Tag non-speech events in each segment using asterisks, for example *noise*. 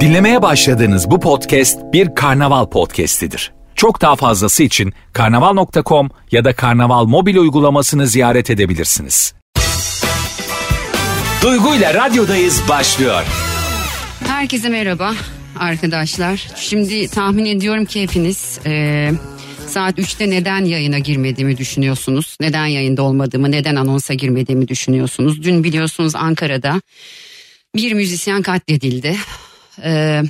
Dinlemeye başladığınız bu podcast bir karnaval podcastidir. Çok daha fazlası için karnaval.com ya da karnaval mobil uygulamasını ziyaret edebilirsiniz. Duygu ile radyodayız başlıyor. Herkese merhaba arkadaşlar. Şimdi tahmin ediyorum ki hepiniz e, saat 3'te neden yayına girmediğimi düşünüyorsunuz. Neden yayında olmadığımı, neden anonsa girmediğimi düşünüyorsunuz. Dün biliyorsunuz Ankara'da bir müzisyen katledildi. E,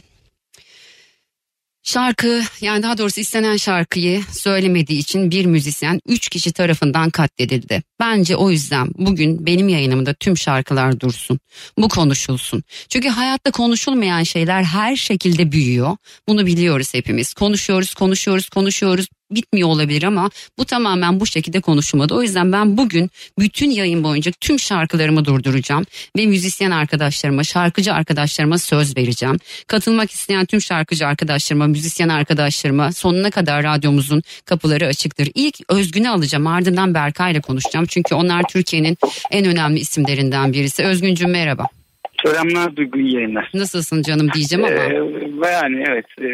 Şarkı yani daha doğrusu istenen şarkıyı söylemediği için bir müzisyen üç kişi tarafından katledildi. Bence o yüzden bugün benim yayınımda tüm şarkılar dursun. Bu konuşulsun. Çünkü hayatta konuşulmayan şeyler her şekilde büyüyor. Bunu biliyoruz hepimiz. Konuşuyoruz, konuşuyoruz, konuşuyoruz bitmiyor olabilir ama bu tamamen bu şekilde konuşulmadı. O yüzden ben bugün bütün yayın boyunca tüm şarkılarımı durduracağım ve müzisyen arkadaşlarıma, şarkıcı arkadaşlarıma söz vereceğim. Katılmak isteyen tüm şarkıcı arkadaşlarıma, müzisyen arkadaşlarıma sonuna kadar radyomuzun kapıları açıktır. İlk Özgün'ü alacağım ardından Berkay ile konuşacağım. Çünkü onlar Türkiye'nin en önemli isimlerinden birisi. Özgüncüm merhaba. Selamlar Duygu iyi yayınlar. Nasılsın canım diyeceğim ama. Ee, yani evet e,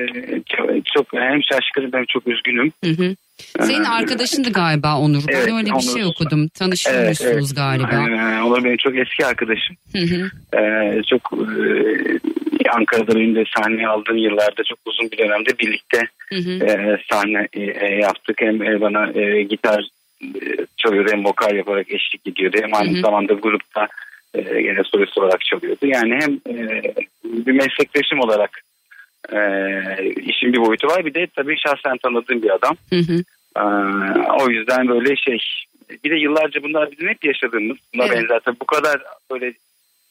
çok, çok hem şaşkınım hem çok üzgünüm. Hı hı. Senin Ee, arkadaşındı galiba Onur. Ben evet, öyle bir şey Onur. okudum. Tanışıyormuşsunuz galiba. Ee, Onur benim çok eski arkadaşım. Hı hı. Ee, çok e, Ankara'da benim de sahne aldığım yıllarda çok uzun bir dönemde birlikte Hı hı. e, sahne e, yaptık. Hem e, bana e, gitar e, çalıyordu hem vokal yaparak eşlik ediyordu. Hem aynı Hı hı. zamanda grupta e, gene solist olarak çalıyordu. Yani hem e, bir meslektaşım olarak e, işin bir boyutu var. Bir de tabii şahsen tanıdığım bir adam. Hı hı. Ee, o yüzden böyle şey bir de yıllarca bunlar bizim hep yaşadığımız buna Evet. benzer tabii bu kadar böyle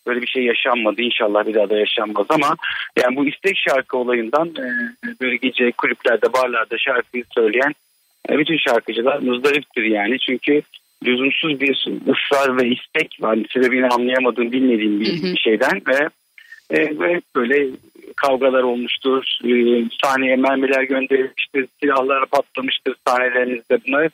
böyle bir şey yaşanmadı inşallah bir daha da yaşanmaz ama yani bu istek şarkı olayından e, böyle gece kulüplerde barlarda şarkıyı söyleyen e, bütün şarkıcılar muzdariptir yani çünkü lüzumsuz bir ısrar ve istek var sebebini anlayamadığım bilmediğim bir, bir şeyden ve e, ve böyle kavgalar olmuştur. E, sahneye mermiler gönderilmiştir. Silahlar patlamıştır sahnelerinizde. Bunlar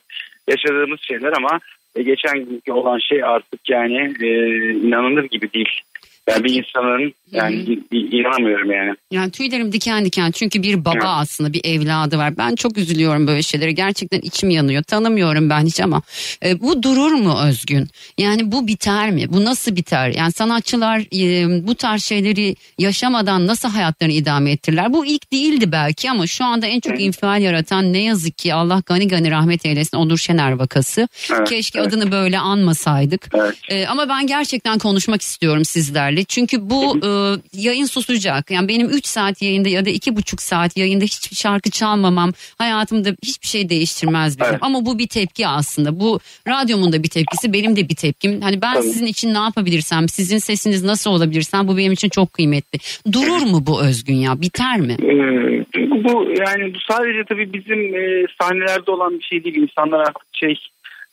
yaşadığımız şeyler ama e, geçen günkü olan şey artık yani e, inanılır gibi değil. Yani bir insanın yani Hı hı. i- i- inanamıyorum yani. Yani tüylerim diken diken çünkü bir baba Evet. aslında bir evladı var. Ben çok üzülüyorum böyle şeylere. Gerçekten içim yanıyor. Tanımıyorum ben hiç ama e, bu durur mu Özgün? Yani bu biter mi? Bu nasıl biter? Yani sanatçılar e, bu tarz şeyleri yaşamadan nasıl hayatlarını idame ettirirler? Bu ilk değildi belki ama şu anda en çok Hı. infial yaratan ne yazık ki Allah gani gani rahmet eylesin Onur Şener vakası. Evet, Keşke evet. adını böyle anmasaydık. Evet. Ee, ama ben gerçekten konuşmak istiyorum sizlerle. Çünkü bu e, yayın susacak. Yani benim 3 saat yayında ya da 2,5 saat yayında hiçbir şarkı çalmamam hayatımda hiçbir şey değiştirmez benim. Evet. Ama bu bir tepki aslında. Bu radyomun da bir tepkisi, benim de bir tepkim. Hani ben Tabii. sizin için ne yapabilirsem, sizin sesiniz nasıl olabilirsem bu benim için çok kıymetli. Durur mu bu Özgün ya? Biter mi? Ee, bu, bu yani bu sadece tabii bizim e, sahnelerde olan bir şey değil. İnsanlar artık şey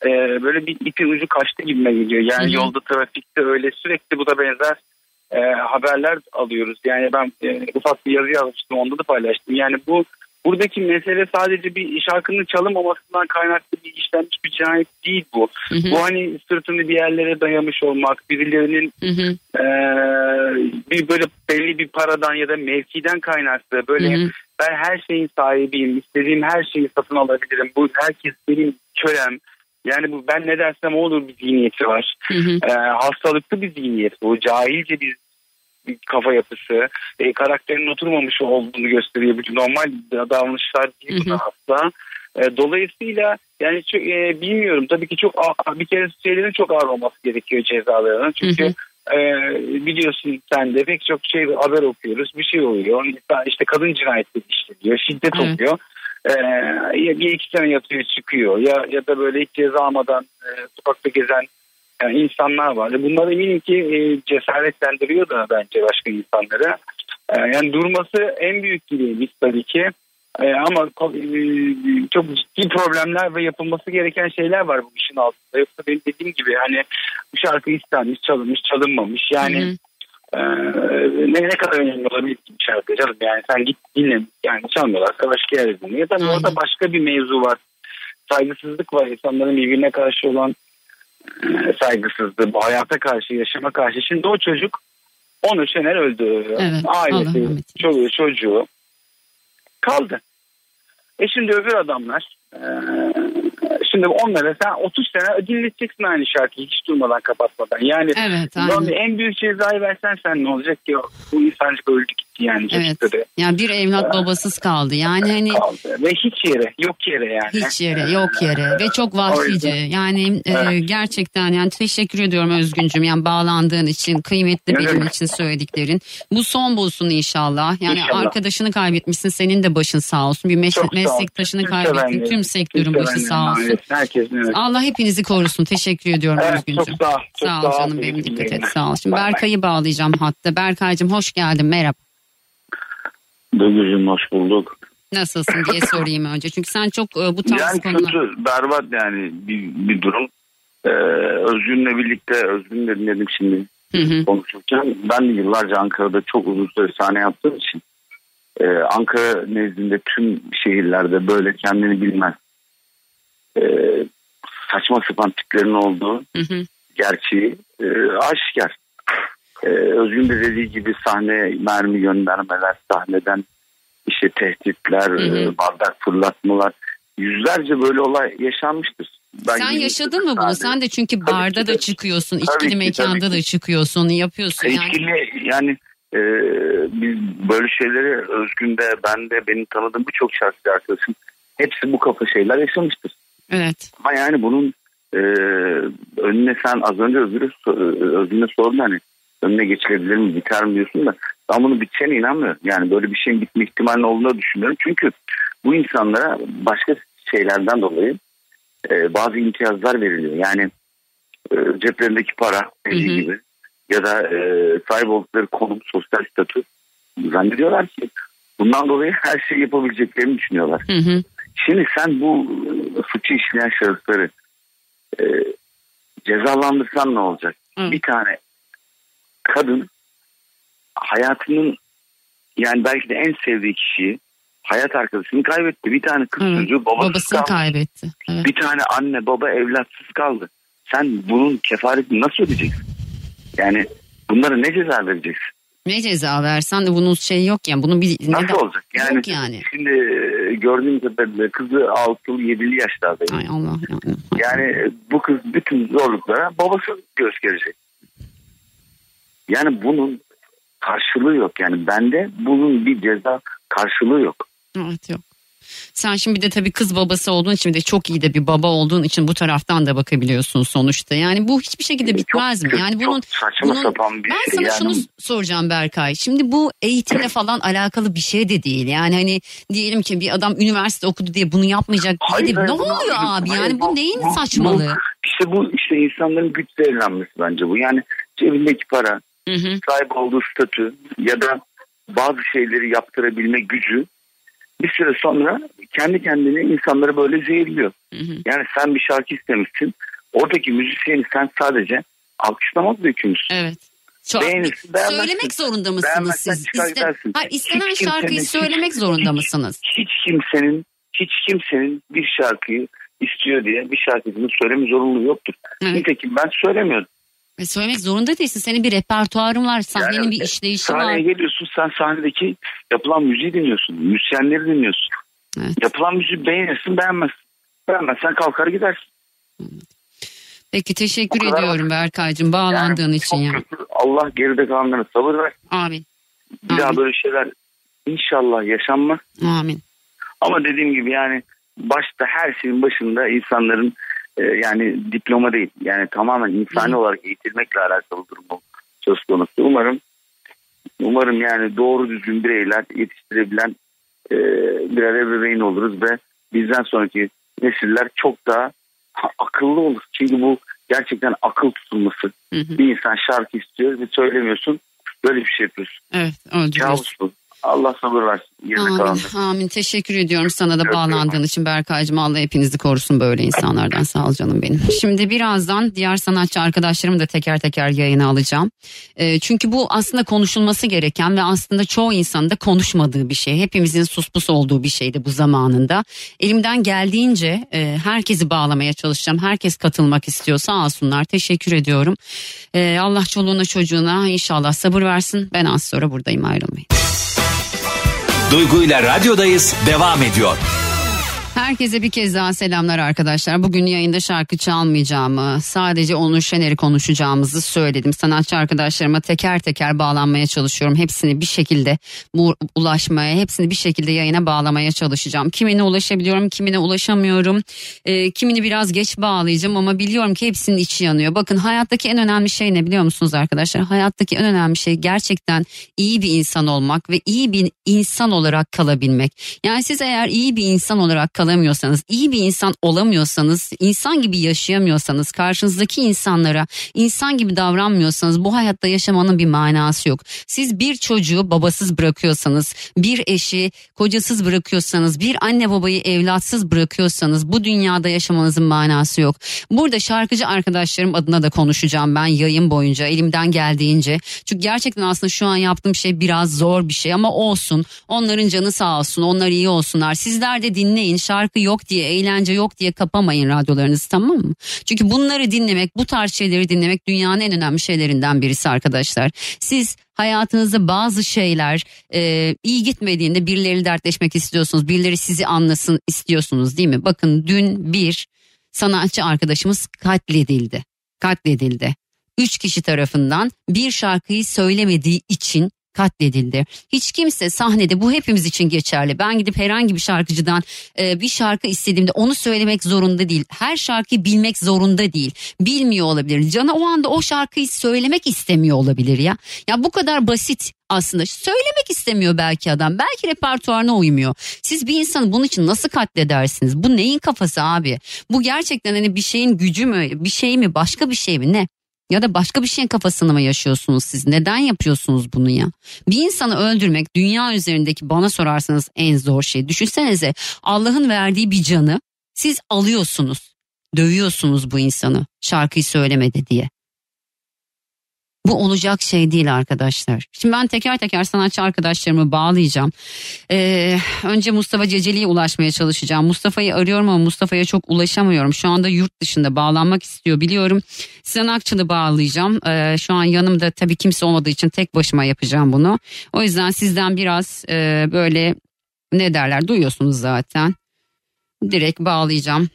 e, böyle bir ipin ucu kaçtı gibime geliyor. Yani Hı hı. yolda trafikte öyle sürekli bu da benzer e, haberler alıyoruz. Yani ben e, ufak bir yazı yazmıştım onda da paylaştım. Yani bu buradaki mesele sadece bir şarkının çalınmamasından kaynaklı bir işlenmiş bir cinayet değil bu. Hı hı, Bu hani sırtını bir yerlere dayamış olmak, birilerinin hı hı, e, bir böyle belli bir paradan ya da mevkiden kaynaklı böyle hı hı. ben her şeyin sahibiyim, istediğim her şeyi satın alabilirim. Bu herkes benim kölem. Yani bu ben ne dersem o olur bir zihniyeti var. hı hı. E, hastalıklı bir zihniyet bu. Cahilce bir, bir kafa yapısı. E, karakterin oturmamış olduğunu gösteriyor. Bütün normal davranışlar değil Hı hı. E, dolayısıyla yani çok, e, bilmiyorum tabii ki çok bir kere şeylerin çok ağır olması gerekiyor cezalarının. Çünkü Hı e, biliyorsun sen de pek çok şey haber okuyoruz. Bir şey oluyor. İşte kadın cinayetleri işleniyor. Şiddet Evet. oluyor. E, ya bir iki sene yatıyor çıkıyor. Ya ya da böyle hiç ceza almadan e, sokakta gezen e, insanlar var. E, Bunlar eminim ki cesaretlendiriyor da bence başka insanları. E, yani durması en büyük dileğimiz tabii ki. Ama çok ciddi problemler ve yapılması gereken şeyler var bu işin altında. Yoksa benim dediğim gibi hani bu şarkı istenmiş, çalınmış, çalınmamış. Yani Hı hı. e, ne, ne kadar önemli olabilir ki bir şarkı canım. Yani sen git dinle. Yani çalmıyorlarsa başka yerde dinle. Ya da Aynen. orada başka bir mevzu var. Saygısızlık var. İnsanların birbirine karşı olan e, saygısızlığı. Bu hayata karşı, yaşama karşı. Şimdi o çocuk 13 Şener öldü. Evet, Allah Ailesi, eylesin. çocuğu, çocuğu kaldı. E şimdi öbür adamlar e, şimdi onlara sen 30 sene dinleteceksin aynı şarkıyı hiç durmadan kapatmadan. Yani Evet en büyük cezayı versen sen ne olacak ki? Bu insancık öldü gitti yani. Evet. cesetleri Yani bir evlat babasız kaldı. Yani hani kaldı. Ve hiç yere yok yere yani. hiç yere yok yere ve çok vahşice. Yani e, Evet. gerçekten yani teşekkür ediyorum Özgüncüm. Yani bağlandığın için kıymetli Ne benim için söylediklerin. Bu son bulsun inşallah. Yani İnşallah. arkadaşını kaybetmişsin senin de başın sağ olsun. Bir mes- Çok meslektaşını kaybettin. Tüm sektörün başı sağ olsun. Herkesin evet. Allah hepinizi korusun. Teşekkür ediyorum Evet, Özgüncüm. çok sağ ol. Çok Sağ ol canım benim dikkat et sağ ol. Şimdi. Berkay'ı bağlayacağım hatta. Berkay'cığım hoş geldin merhaba. Duygucuğum hoş bulduk. Nasılsın diye *laughs* sorayım önce. Çünkü sen çok e, bu tarz Yani konular... kötü, berbat yani bir, bir durum. Ee, Özgün'le birlikte, Özgün'le dinledim şimdi Hı hı. konuşurken. Ben de yıllarca Ankara'da çok uzun süre sahne yaptığım için e, Ankara nezdinde tüm şehirlerde böyle kendini bilmez. E, saçma sapan tiplerin olduğu Hı hı. gerçeği e, aşikar. E, Özgün de dediği gibi sahne mermi göndermeler, sahneden işte tehditler, Hı hı. e, bardak fırlatmalar. Yüzlerce böyle olay yaşanmıştır. Ben Sen yaşadın mı bunu? Sen de çünkü Tabii barda da çıkıyorsun, içkili ki, mekanda da çıkıyorsun, yapıyorsun. Yani Etkili yani e, biz böyle şeyleri Özgün'de, ben de benim tanıdığım birçok şarkıcı arkadaşım hepsi bu kafa şeyler yaşamıştır. evet. Ama yani bunun e, önüne sen az önce Özgür'e, Özgür'e sordun hani önüne geçilebilir mi biter mi diyorsun da ben bunu biteceğine inanmıyorum. Yani böyle bir şeyin bitme ihtimalinin olduğunu düşünüyorum. Çünkü bu insanlara başka şeylerden dolayı e, bazı imtiyazlar veriliyor. Yani e, ceplerindeki para dediği Hı hı. gibi ya da e, sahip oldukları konum, sosyal statü zannediyorlar ki bundan dolayı her şeyi yapabileceklerini düşünüyorlar. Hı hı. Şimdi sen bu suçu işleyen şahısları e, cezalandırsan ne olacak? Evet. Bir tane kadın hayatının yani belki de en sevdiği kişiyi hayat arkadaşını kaybetti. Bir tane kız çocuğu babasız Babasını kaldı. kaybetti. Evet. Bir tane anne baba evlatsız kaldı. Sen bunun kefaretini nasıl ödeyeceksin? Yani bunlara ne ceza vereceksin? Ne ceza versen de bunun şey yok yani. Bunun bir Nasıl neden- olacak? Yani, Yok yani. Şimdi e, gördüğüm kadarıyla kızı 6'lı 7'li yaşlardaydı. Ay Allah yani. Yani bu kız bütün zorluklara babası göz gelecek. Yani bunun karşılığı yok. Yani bende bunun bir ceza karşılığı yok. Evet yok. Sen şimdi bir de tabii kız babası olduğun için de çok iyi de bir baba olduğun için bu taraftan da bakabiliyorsun sonuçta. Yani bu hiçbir şekilde bitmez mi? Çok- Yani çok bunun saçma bunun- sapan bir ben şey. sana yani, şunu soracağım Berkay. Şimdi bu eğitimle *clears throat* falan alakalı bir şey de değil. Yani hani diyelim ki bir adam üniversite okudu diye bunu yapmayacak Hayır, hayır, Ne bu- oluyor abi? hayır, Yani bu neyin saçmalığı? Bu, işte bu işte insanların güç zehirlenmesi bence bu. Yani cebindeki para, Hı hı. sahip olduğu statü ya da bazı şeyleri yaptırabilme gücü bir süre sonra kendi kendine insanları böyle zehirliyor. Hı hı. Yani sen bir şarkı istemişsin. Oradaki müzisyeni sen sadece alkışlamakla yükümlüsün. Evet. Çok, Beğenirsin, söylemek zorunda mısınız siz? gidersin. Hayır, istenen Hiç şarkıyı kimsenin- söylemek zorunda hiç- mısınız? Hiç kimsenin hiç kimsenin bir şarkıyı istiyor diye bir şarkısını söyleme zorunluluğu yoktur. Evet. Nitekim ben söylemiyordum. Ve söylemek zorunda değilsin. Senin bir repertuarın var. Sahnenin Yani bir işleyişi var. Sahneye geliyorsun sen sahnedeki yapılan müziği dinliyorsun. Müzisyenleri dinliyorsun. Evet. Yapılan müziği beğenirsin beğenmezsin. Beğenmezsen kalkar gidersin. Peki teşekkür ediyorum Berkay'cığım bağlandığın Yani için ya. kötü. Allah geride kalanlara sabır ver. Amin. Bir daha Amin. böyle şeyler inşallah yaşanmaz. Amin. Ama dediğim gibi yani başta her şeyin başında insanların e, yani diploma değil yani tamamen insani Hı. olarak eğitilmekle alakalı durum söz konusu. Umarım umarım yani doğru düzgün bireyler yetiştirebilen e, birer ebeveyn oluruz ve bizden sonraki nesiller çok daha ha- akıllı olur. Çünkü bu gerçekten akıl tutulması. Hı hı. Bir insan şarkı istiyor ve söylemiyorsun böyle bir şey yapıyorsun. Evet. Kabus bu. Allah sabır versin. Amin, amin. Teşekkür ediyorum sana da bağlandığın için Berkay'cığım. Allah hepinizi korusun böyle insanlardan. Sağ ol canım benim. Şimdi birazdan diğer sanatçı arkadaşlarımı da teker teker yayına alacağım. E, çünkü bu aslında konuşulması gereken ve aslında çoğu insanın da konuşmadığı bir şey. Hepimizin suspus olduğu bir şeydi bu zamanında. Elimden geldiğince e, herkesi bağlamaya çalışacağım. Herkes katılmak istiyor. Sağ olsunlar. Teşekkür ediyorum. E, Allah çoluğuna çocuğuna inşallah sabır versin. Ben az sonra buradayım ayrılmayın. Duygu ile radyodayız devam ediyor. Herkese bir kez daha selamlar arkadaşlar. Bugün yayında şarkı çalmayacağımı, sadece Onur Şener'i konuşacağımızı söyledim. Sanatçı arkadaşlarıma teker teker bağlanmaya çalışıyorum. Hepsini bir şekilde ulaşmaya, hepsini bir şekilde yayına bağlamaya çalışacağım. Kimine ulaşabiliyorum, kimine ulaşamıyorum. E, kimini biraz geç bağlayacağım ama biliyorum ki hepsinin içi yanıyor. Bakın hayattaki en önemli şey ne biliyor musunuz arkadaşlar? Hayattaki en önemli şey gerçekten iyi bir insan olmak ve iyi bir insan olarak kalabilmek. Yani siz eğer iyi bir insan olarak kalamıyorsanız, iyi bir insan olamıyorsanız, insan gibi yaşayamıyorsanız, karşınızdaki insanlara insan gibi davranmıyorsanız bu hayatta yaşamanın bir manası yok. Siz bir çocuğu babasız bırakıyorsanız, bir eşi kocasız bırakıyorsanız, bir anne babayı evlatsız bırakıyorsanız bu dünyada yaşamanızın manası yok. Burada şarkıcı arkadaşlarım adına da konuşacağım ben yayın boyunca elimden geldiğince. Çünkü gerçekten aslında şu an yaptığım şey biraz zor bir şey ama olsun. Onların canı sağ olsun, onlar iyi olsunlar. Sizler de dinleyin. Şarkı yok diye, eğlence yok diye kapamayın radyolarınızı tamam mı? Çünkü bunları dinlemek, bu tarz şeyleri dinlemek dünyanın en önemli şeylerinden birisi arkadaşlar. Siz hayatınızda bazı şeyler e, iyi gitmediğinde birileri dertleşmek istiyorsunuz. Birileri sizi anlasın istiyorsunuz değil mi? Bakın dün bir sanatçı arkadaşımız katledildi. Katledildi. Üç kişi tarafından bir şarkıyı söylemediği için katledildi. Hiç kimse sahnede bu hepimiz için geçerli. Ben gidip herhangi bir şarkıcıdan e, bir şarkı istediğimde onu söylemek zorunda değil. Her şarkıyı bilmek zorunda değil. Bilmiyor olabilir. Cana o anda o şarkıyı söylemek istemiyor olabilir ya. Ya bu kadar basit aslında. Söylemek istemiyor belki adam. Belki repertuarına uymuyor. Siz bir insanı bunun için nasıl katledersiniz? Bu neyin kafası abi? Bu gerçekten hani bir şeyin gücü mü? Bir şey mi? Başka bir şey mi? Ne? Ya da başka bir şeyin kafasını mı yaşıyorsunuz siz? Neden yapıyorsunuz bunu ya? Bir insanı öldürmek dünya üzerindeki bana sorarsanız en zor şey. Düşünsenize Allah'ın verdiği bir canı siz alıyorsunuz. Dövüyorsunuz bu insanı şarkıyı söylemedi diye. Bu olacak şey değil arkadaşlar. Şimdi ben teker teker sanatçı arkadaşlarımı bağlayacağım. Ee, önce Mustafa Ceceli'ye ulaşmaya çalışacağım. Mustafa'yı arıyorum ama Mustafa'ya çok ulaşamıyorum. Şu anda yurt dışında bağlanmak istiyor biliyorum. Sinan Akçıl'ı bağlayacağım. Ee, şu an yanımda tabii kimse olmadığı için tek başıma yapacağım bunu. O yüzden sizden biraz e, böyle ne derler duyuyorsunuz zaten. Direkt bağlayacağım.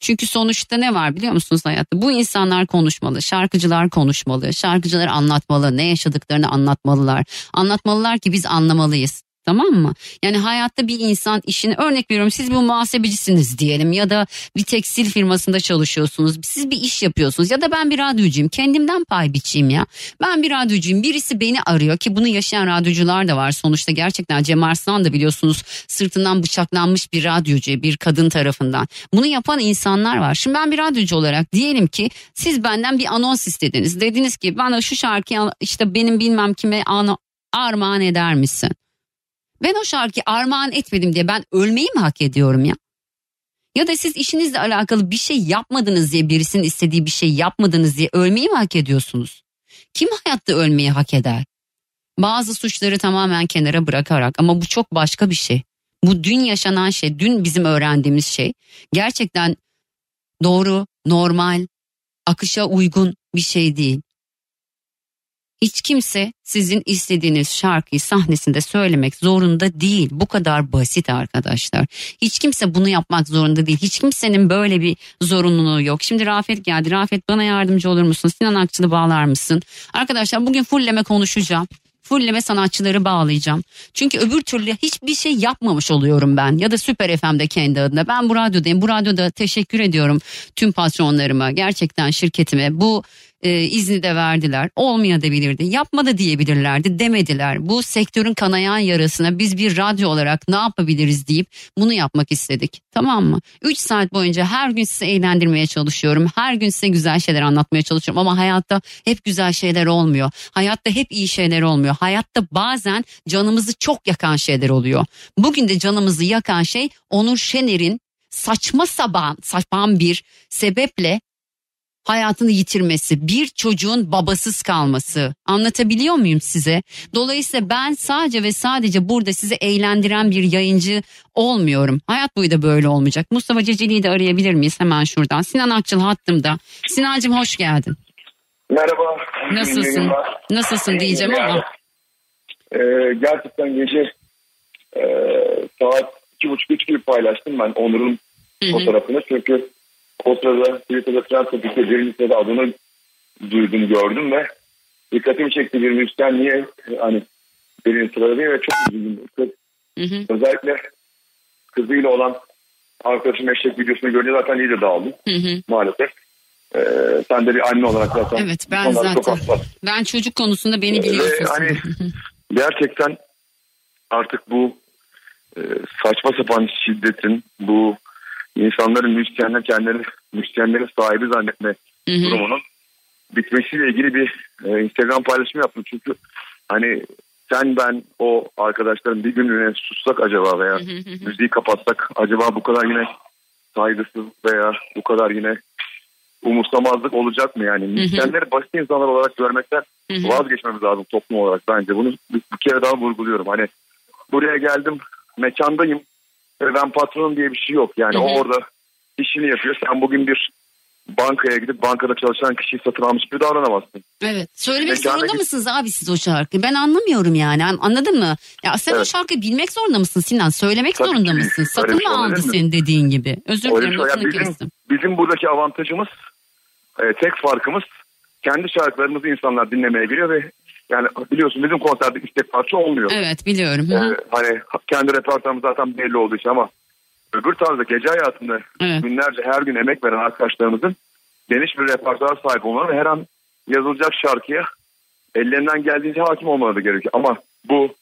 Çünkü sonuçta ne var biliyor musunuz hayatta? Bu insanlar konuşmalı, şarkıcılar konuşmalı, şarkıcılar anlatmalı, ne yaşadıklarını anlatmalılar. Anlatmalılar ki biz anlamalıyız. Tamam mı? Yani hayatta bir insan işini örnek veriyorum siz bir muhasebecisiniz diyelim ya da bir tekstil firmasında çalışıyorsunuz. Siz bir iş yapıyorsunuz ya da ben bir radyocuyum. Kendimden pay biçeyim ya. Ben bir radyocuyum. Birisi beni arıyor ki bunu yaşayan radyocular da var. Sonuçta gerçekten Cem Arslan da biliyorsunuz sırtından bıçaklanmış bir radyocu bir kadın tarafından. Bunu yapan insanlar var. Şimdi ben bir radyocu olarak diyelim ki siz benden bir anons istediniz. Dediniz ki bana şu şarkıyı işte benim bilmem kime armağan eder misin? Ben o şarkıyı armağan etmedim diye ben ölmeyi mi hak ediyorum ya? Ya da siz işinizle alakalı bir şey yapmadınız diye birisinin istediği bir şey yapmadınız diye ölmeyi mi hak ediyorsunuz? Kim hayatta ölmeyi hak eder? Bazı suçları tamamen kenara bırakarak ama bu çok başka bir şey. Bu dün yaşanan şey, dün bizim öğrendiğimiz şey gerçekten doğru, normal, akışa uygun bir şey değil. Hiç kimse sizin istediğiniz şarkıyı sahnesinde söylemek zorunda değil. Bu kadar basit arkadaşlar. Hiç kimse bunu yapmak zorunda değil. Hiç kimsenin böyle bir zorunluluğu yok. Şimdi Rafet geldi. Rafet bana yardımcı olur musun? Sinan Akçıl'ı bağlar mısın? Arkadaşlar bugün fulleme konuşacağım fulleme sanatçıları bağlayacağım. Çünkü öbür türlü hiçbir şey yapmamış oluyorum ben. Ya da Süper FM'de kendi adına. Ben bu radyodayım. Bu radyoda teşekkür ediyorum tüm patronlarıma. Gerçekten şirketime. Bu e, izni de verdiler. Olmayabilirdi. Yapma da diyebilirlerdi. Demediler. Bu sektörün kanayan yarasına biz bir radyo olarak ne yapabiliriz deyip bunu yapmak istedik. Tamam mı? 3 saat boyunca her gün sizi eğlendirmeye çalışıyorum. Her gün size güzel şeyler anlatmaya çalışıyorum ama hayatta hep güzel şeyler olmuyor. Hayatta hep iyi şeyler olmuyor. Hayatta bazen canımızı çok yakan şeyler oluyor. Bugün de canımızı yakan şey Onur Şener'in saçma sapan, sapan bir sebeple hayatını yitirmesi, bir çocuğun babasız kalması. Anlatabiliyor muyum size? Dolayısıyla ben sadece ve sadece burada sizi eğlendiren bir yayıncı olmuyorum. Hayat boyu da böyle olmayacak. Mustafa Ceceli'yi de arayabilir miyiz hemen şuradan? Sinan Akçıl hattımda. Sinancım hoş geldin. Merhaba. Nasılsın? Nasılsın diyeceğim ama. Ee, gerçekten gece e, saat iki buçuk üç gibi paylaştım ben Onur'un fotoğrafını. Çünkü o sırada Twitter'da ki birinci sırada adını duydum gördüm ve dikkatimi çekti bir müzisyen niye hani birinci sırada değil ve çok üzüldüm. Kız, Hı hı. özellikle kızıyla olan arkadaşım eşek videosunu görünce zaten iyice dağıldım Hı hı. maalesef. Ee, sen de bir anne olarak zaten. Evet ben zaten. Ben çocuk konusunda beni biliyorsun. Ve hani gerçekten artık bu e, saçma sapan şiddetin bu insanların müzisyenler kendilerini müzisyenlerin sahibi zannetme Hı hı. durumunun bitmesiyle ilgili bir e, Instagram paylaşımı yaptım. Çünkü hani sen ben o arkadaşların bir günlüğüne sussak acaba veya Hı hı hı müziği kapatsak acaba bu kadar yine saygısız veya bu kadar yine umursamazlık olacak mı yani? Müzisyenleri basit insanlar olarak görmekten vazgeçmemiz lazım toplum olarak bence. Bunu bir, bir kere daha vurguluyorum. Hani buraya geldim mekandayım ben patronum diye bir şey yok. Yani Hı hı. o orada işini yapıyor. Sen bugün bir bankaya gidip bankada çalışan kişiyi satın almış gibi davranamazsın. Evet. Söylemek Mekana zorunda git- mısınız abi siz o şarkıyı? Ben anlamıyorum yani. An- Anladın mı? Ya sen o Evet. şarkıyı bilmek zorunda mısın Sinan? Söylemek Tabii zorunda ki. mısın? Satın şey mı aldı senin dediğin gibi? Özür dilerim şey. Bizim, bizim buradaki avantajımız e, tek farkımız kendi şarkılarımızı insanlar dinlemeye geliyor ve yani biliyorsun bizim konserde istek parça olmuyor. Evet biliyorum. Ee, hani kendi repertuarımız zaten belli olduğu için ama öbür tarzda gece hayatında Evet. günlerce her gün emek veren arkadaşlarımızın geniş bir repertuar sahip olmaları ve her an yazılacak şarkıya ellerinden geldiğince hakim olmaları gerekiyor. Ama bu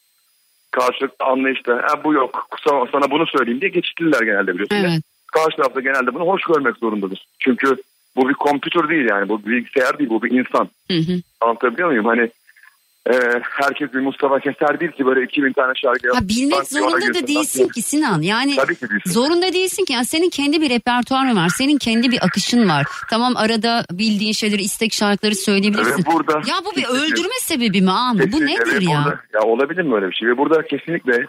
karşılıklı anlayışta "Ha, bu yok sana, sana bunu söyleyeyim diye geçiştiriler genelde biliyorsun. Evet. Karşı tarafta genelde bunu hoş görmek zorundadır. Çünkü bu bir kompütür değil yani bu bir bilgisayar değil bu bir insan. Hı hı. Anlatabiliyor muyum? Hani e, herkes bir Mustafa Keser değil ki böyle 2000 tane şarkı Ha bilmek zorunda da değilsin ki Sinan. Yani Tabii ki değilsin. zorunda değilsin ki. Yani senin kendi bir repertuarın var. Senin kendi bir akışın var. Tamam arada bildiğin şeyleri istek şarkıları söyleyebilirsin. Ve burada Ya bu bir kesinlikle- öldürme sebebi mi abi? Bu nedir ve ya? Burada, ya olabilir mi öyle bir şey? Ve burada kesinlikle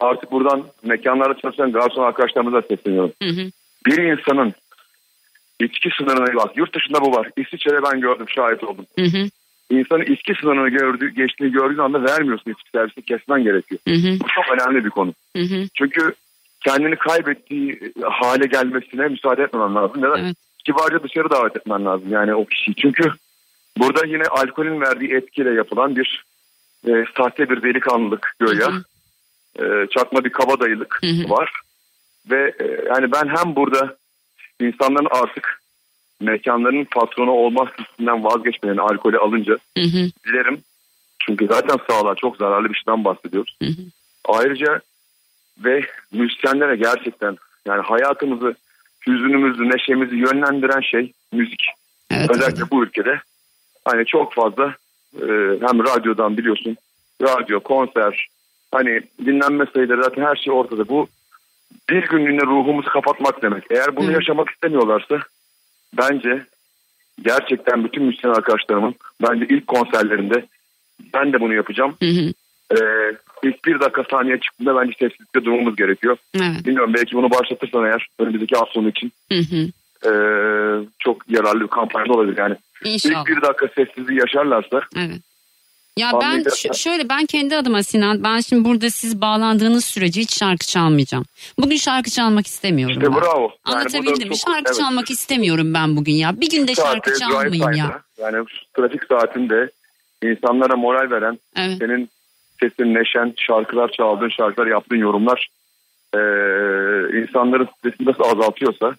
artık buradan mekanlarda çalışan garson arkadaşlarımıza sesleniyorum. Hı hı. Bir insanın içki sınırına bak. Yurt dışında bu var. İsviçre'de ben gördüm, şahit oldum. Hı hı. İnsanın içki sınırını gördüğü, geçtiğini gördüğün anda vermiyorsun içki servisi kesmen gerekiyor. Hı hı. Bu çok önemli bir konu. Hı hı. Çünkü kendini kaybettiği hale gelmesine müsaade etmemen lazım. Neden? Evet. Kibarca dışarı davet etmen lazım yani o kişiyi. Çünkü burada yine alkolün verdiği etkiyle yapılan bir e, sahte bir delikanlılık göya. Hı E, çakma bir kabadayılık Hı hı. var. Ve e, yani ben hem burada insanların artık mekanların patronu olma hissinden vazgeçmelerini alkolü alınca Hı hı. dilerim. Çünkü zaten sağlığa çok zararlı bir şeyden bahsediyoruz. Hı hı. Ayrıca ve müzisyenlere gerçekten yani hayatımızı, hüzünümüzü, neşemizi yönlendiren şey müzik. Evet. Özellikle bu ülkede hani çok fazla e, hem radyodan biliyorsun radyo, konser hani dinlenme sayıları zaten her şey ortada. Bu bir günlüğüne ruhumuzu kapatmak demek. Eğer bunu Hı. yaşamak istemiyorlarsa bence gerçekten bütün müzisyen arkadaşlarımın bence ilk konserlerinde ben de bunu yapacağım. Hı hı. Ee, ilk bir dakika saniye çıktığında bence sessizlikte durmamız gerekiyor. Evet. Bilmiyorum belki bunu başlatırsan eğer önümüzdeki hafta sonu için Hı hı. ee, çok yararlı bir kampanya olabilir. Yani İnşallah. ilk bir dakika sessizliği yaşarlarsa Evet. Ya ben şöyle ben kendi adıma Sinan ben şimdi burada siz bağlandığınız sürece hiç şarkı çalmayacağım. Bugün şarkı çalmak istemiyorum. işte ben. bravo. Yani Anlatabildim mi? Şarkı evet. çalmak istemiyorum ben bugün ya. Bir günde şarkı çalmayayım ya. Yani trafik saatinde insanlara moral veren Evet. senin sesin neşen, şarkılar çaldığın şarkılar yaptığın yorumlar ee, insanların stresini nasıl azaltıyorsa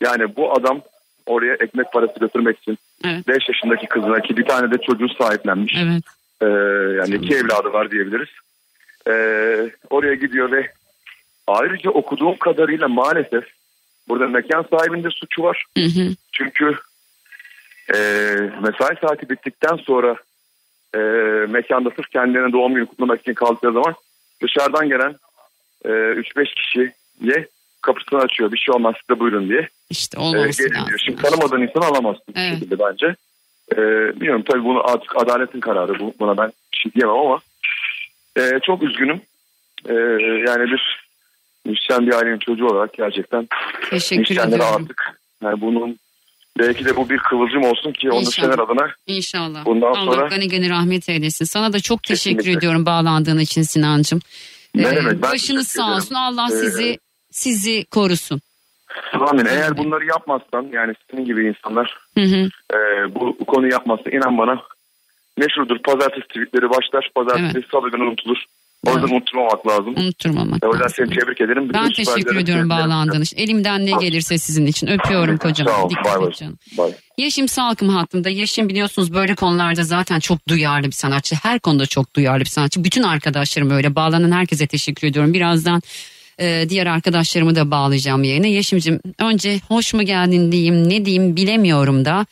yani bu adam oraya ekmek parası götürmek için. Evet. 5 yaşındaki kızına ki bir tane de çocuğu sahiplenmiş. Evet. Ee, yani iki evladı var diyebiliriz. Ee, oraya gidiyor ve ayrıca okuduğum kadarıyla maalesef burada mekan sahibinde suçu var. Hı hı. Çünkü e, mesai saati bittikten sonra e, mekanda sırf kendilerine doğum günü kutlamak için kaldıkları zaman dışarıdan gelen e, 3-5 kişiye kapısını açıyor. Bir şey olmaz size buyurun diye. İşte olmaması lazım. diyor. Şimdi tanımadığın insanı alamazsın Evet. şekilde bence. E, bilmiyorum tabii bunu artık adaletin kararı bu. Buna ben bir şey diyemem ama e, çok üzgünüm. E, yani bir müzisyen bir ailenin çocuğu olarak gerçekten Teşekkür artık yani bunun belki de bu bir kıvılcım olsun ki onu müzisyenler adına İnşallah. Bundan Allah sonra- gani gani rahmet eylesin. Sana da çok teşekkür Kesinlikle. ediyorum bağlandığın için Sinancığım. Ne Ee, demek, başınız sağ olsun. Allah Ee, sizi sizi korusun. Amin. Eğer bunları yapmazsan yani senin gibi insanlar Hı hı. e, bu, bu konuyu yapmazsa inan bana meşhurdur. Pazartesi tweetleri başlar. Pazartesi Evet. salı günü unutulur. O yüzden unutturmamak lazım. Unutturmamak E, O yüzden lazım. seni tebrik ederim. Bütün Ben teşekkür ediyorum bağlandığın için. Elimden ne gelirse sizin için. Öpüyorum kocam. Sağ ol. Dikkat bay. et canım. Bay. Yeşim Salkım hattında. Yeşim biliyorsunuz böyle konularda zaten çok duyarlı bir sanatçı. Her konuda çok duyarlı bir sanatçı. Bütün arkadaşlarım öyle. Bağlanan herkese teşekkür ediyorum. Birazdan e, diğer arkadaşlarımı da bağlayacağım yayına. Yeşim'cim önce hoş mu geldin diyeyim ne diyeyim bilemiyorum da.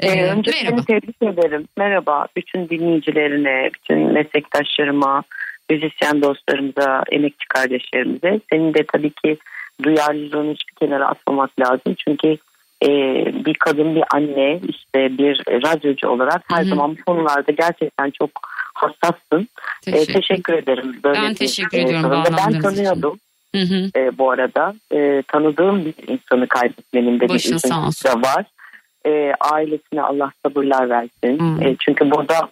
E, Ee, önce merhaba. seni tebrik ederim. Merhaba bütün dinleyicilerine, bütün meslektaşlarıma, müzisyen dostlarımıza, emekçi kardeşlerimize. Senin de tabii ki duyarlılığını hiçbir kenara atmamak lazım. Çünkü e, bir kadın, bir anne, işte bir radyocu olarak her Hı hı. zaman bu konularda gerçekten çok hassassın. E, Teşekkür. teşekkür ederim. Böyle Ben teşekkür e, ediyorum. Ben tanıyordum Hı hı. e, bu arada. E, tanıdığım bir insanı kaybetmenin de Başın bir üzüntüsü de var. E, ailesine Allah sabırlar versin. Hı. E, çünkü burada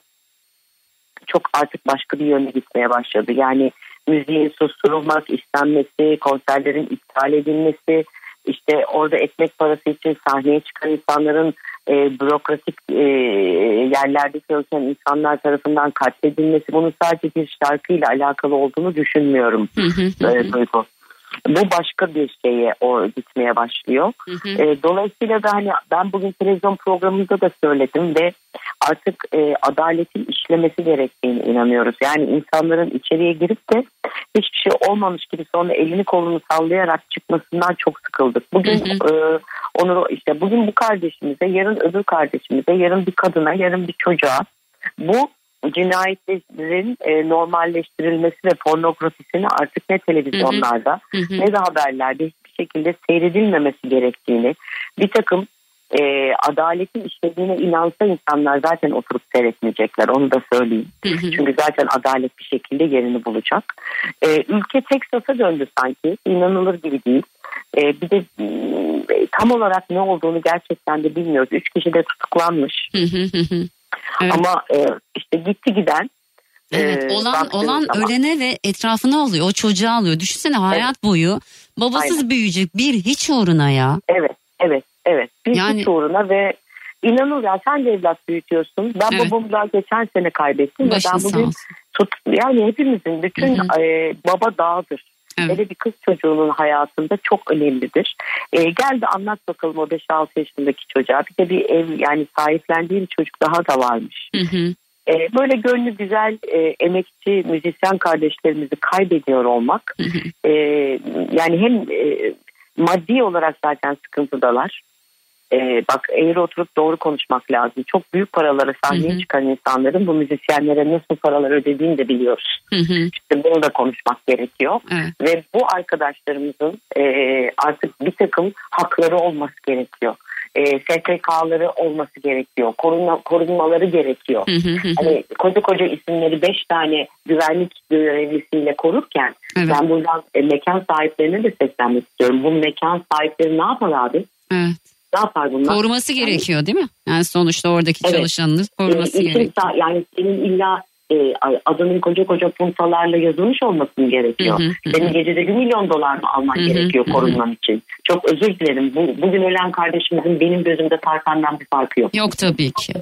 çok artık başka bir yöne gitmeye başladı. Yani müziğin susturulmak istenmesi, konserlerin iptal edilmesi, işte orada ekmek parası için sahneye çıkan insanların e, bürokratik e, yerlerde çalışan insanlar tarafından katledilmesi bunun sadece bir şarkıyla alakalı olduğunu düşünmüyorum. E, Duygu. Bu başka bir şeye o gitmeye başlıyor. Hı hı. E, dolayısıyla da hani ben bugün televizyon programında da söyledim ve artık e, adaletin işlemesi gerektiğine inanıyoruz. Yani insanların içeriye girip de hiçbir şey olmamış gibi sonra elini kolunu sallayarak çıkmasından çok sıkıldık. Bugün Hı e, onu işte bugün bu kardeşimize, yarın öbür kardeşimize, yarın bir kadına, yarın bir çocuğa bu cinayetlerin e, normalleştirilmesi ve pornografisini artık ne televizyonlarda Hı hı. ne de haberlerde hiçbir şekilde seyredilmemesi gerektiğini bir takım e, adaletin işlediğine inansa insanlar zaten oturup seyretmeyecekler onu da söyleyeyim. Hı hı. Çünkü zaten adalet bir şekilde yerini bulacak. E, ülke Teksas'a döndü sanki inanılır gibi değil. E, bir de mm, tam olarak ne olduğunu gerçekten de bilmiyoruz. Üç kişi de tutuklanmış Hı. Evet. ama e, işte gitti giden Evet, Ee, olan olan zaman- ölene ve etrafına alıyor. O çocuğu alıyor. Düşünsene hayat boyu babasız Aynen. büyüyecek bir hiç uğruna ya. Evet, evet, evet. Bir Yani- uğruna ve inanıl ya sen de evlat büyütüyorsun. Ben Evet. babamı daha geçen sene kaybettim Başın ben bugün tut yani hepimizin bütün e, baba dağıdır. Evet. Hele bir kız çocuğunun hayatında çok önemlidir. E, gel de anlat bakalım o 5-6 yaşındaki çocuğa. Bir de bir ev yani sahiplendiği bir çocuk daha da varmış. Hı hı. E, böyle gönlü güzel e, emekçi müzisyen kardeşlerimizi kaybediyor olmak Hı hı. e, yani hem e, maddi olarak zaten sıkıntıdalar. E, bak eğri oturup doğru konuşmak lazım. Çok büyük paralara sahneye Hı hı. çıkan insanların bu müzisyenlere nasıl paralar ödediğini de biliyoruz. Hı hı. İşte bunu da konuşmak gerekiyor. Evet. Ve bu arkadaşlarımızın e, artık bir takım hakları olması gerekiyor. E, STK'ları olması gerekiyor. Korunma, korunmaları gerekiyor. Hı hı hı hı. Hani koca koca isimleri beş tane güvenlik görevlisiyle korurken Evet. ben buradan e, mekan sahiplerine de seslenmek istiyorum. Bu mekan sahipleri ne yapar abi? Evet. Ne yapar bunlar? Koruması gerekiyor değil mi? Yani sonuçta oradaki Evet. çalışanını koruması E, gerekiyor. yani senin illa e, adının koca koca puntalarla yazılmış olması mı gerekiyor? Hı hı, hı. Senin gecede bir milyon dolar mı alman Hı gerekiyor hı hı. korunman için? Çok özür dilerim. Bu, bugün ölen kardeşimizin benim gözümde Tarkan'dan bir farkı yok. Yok tabii ki.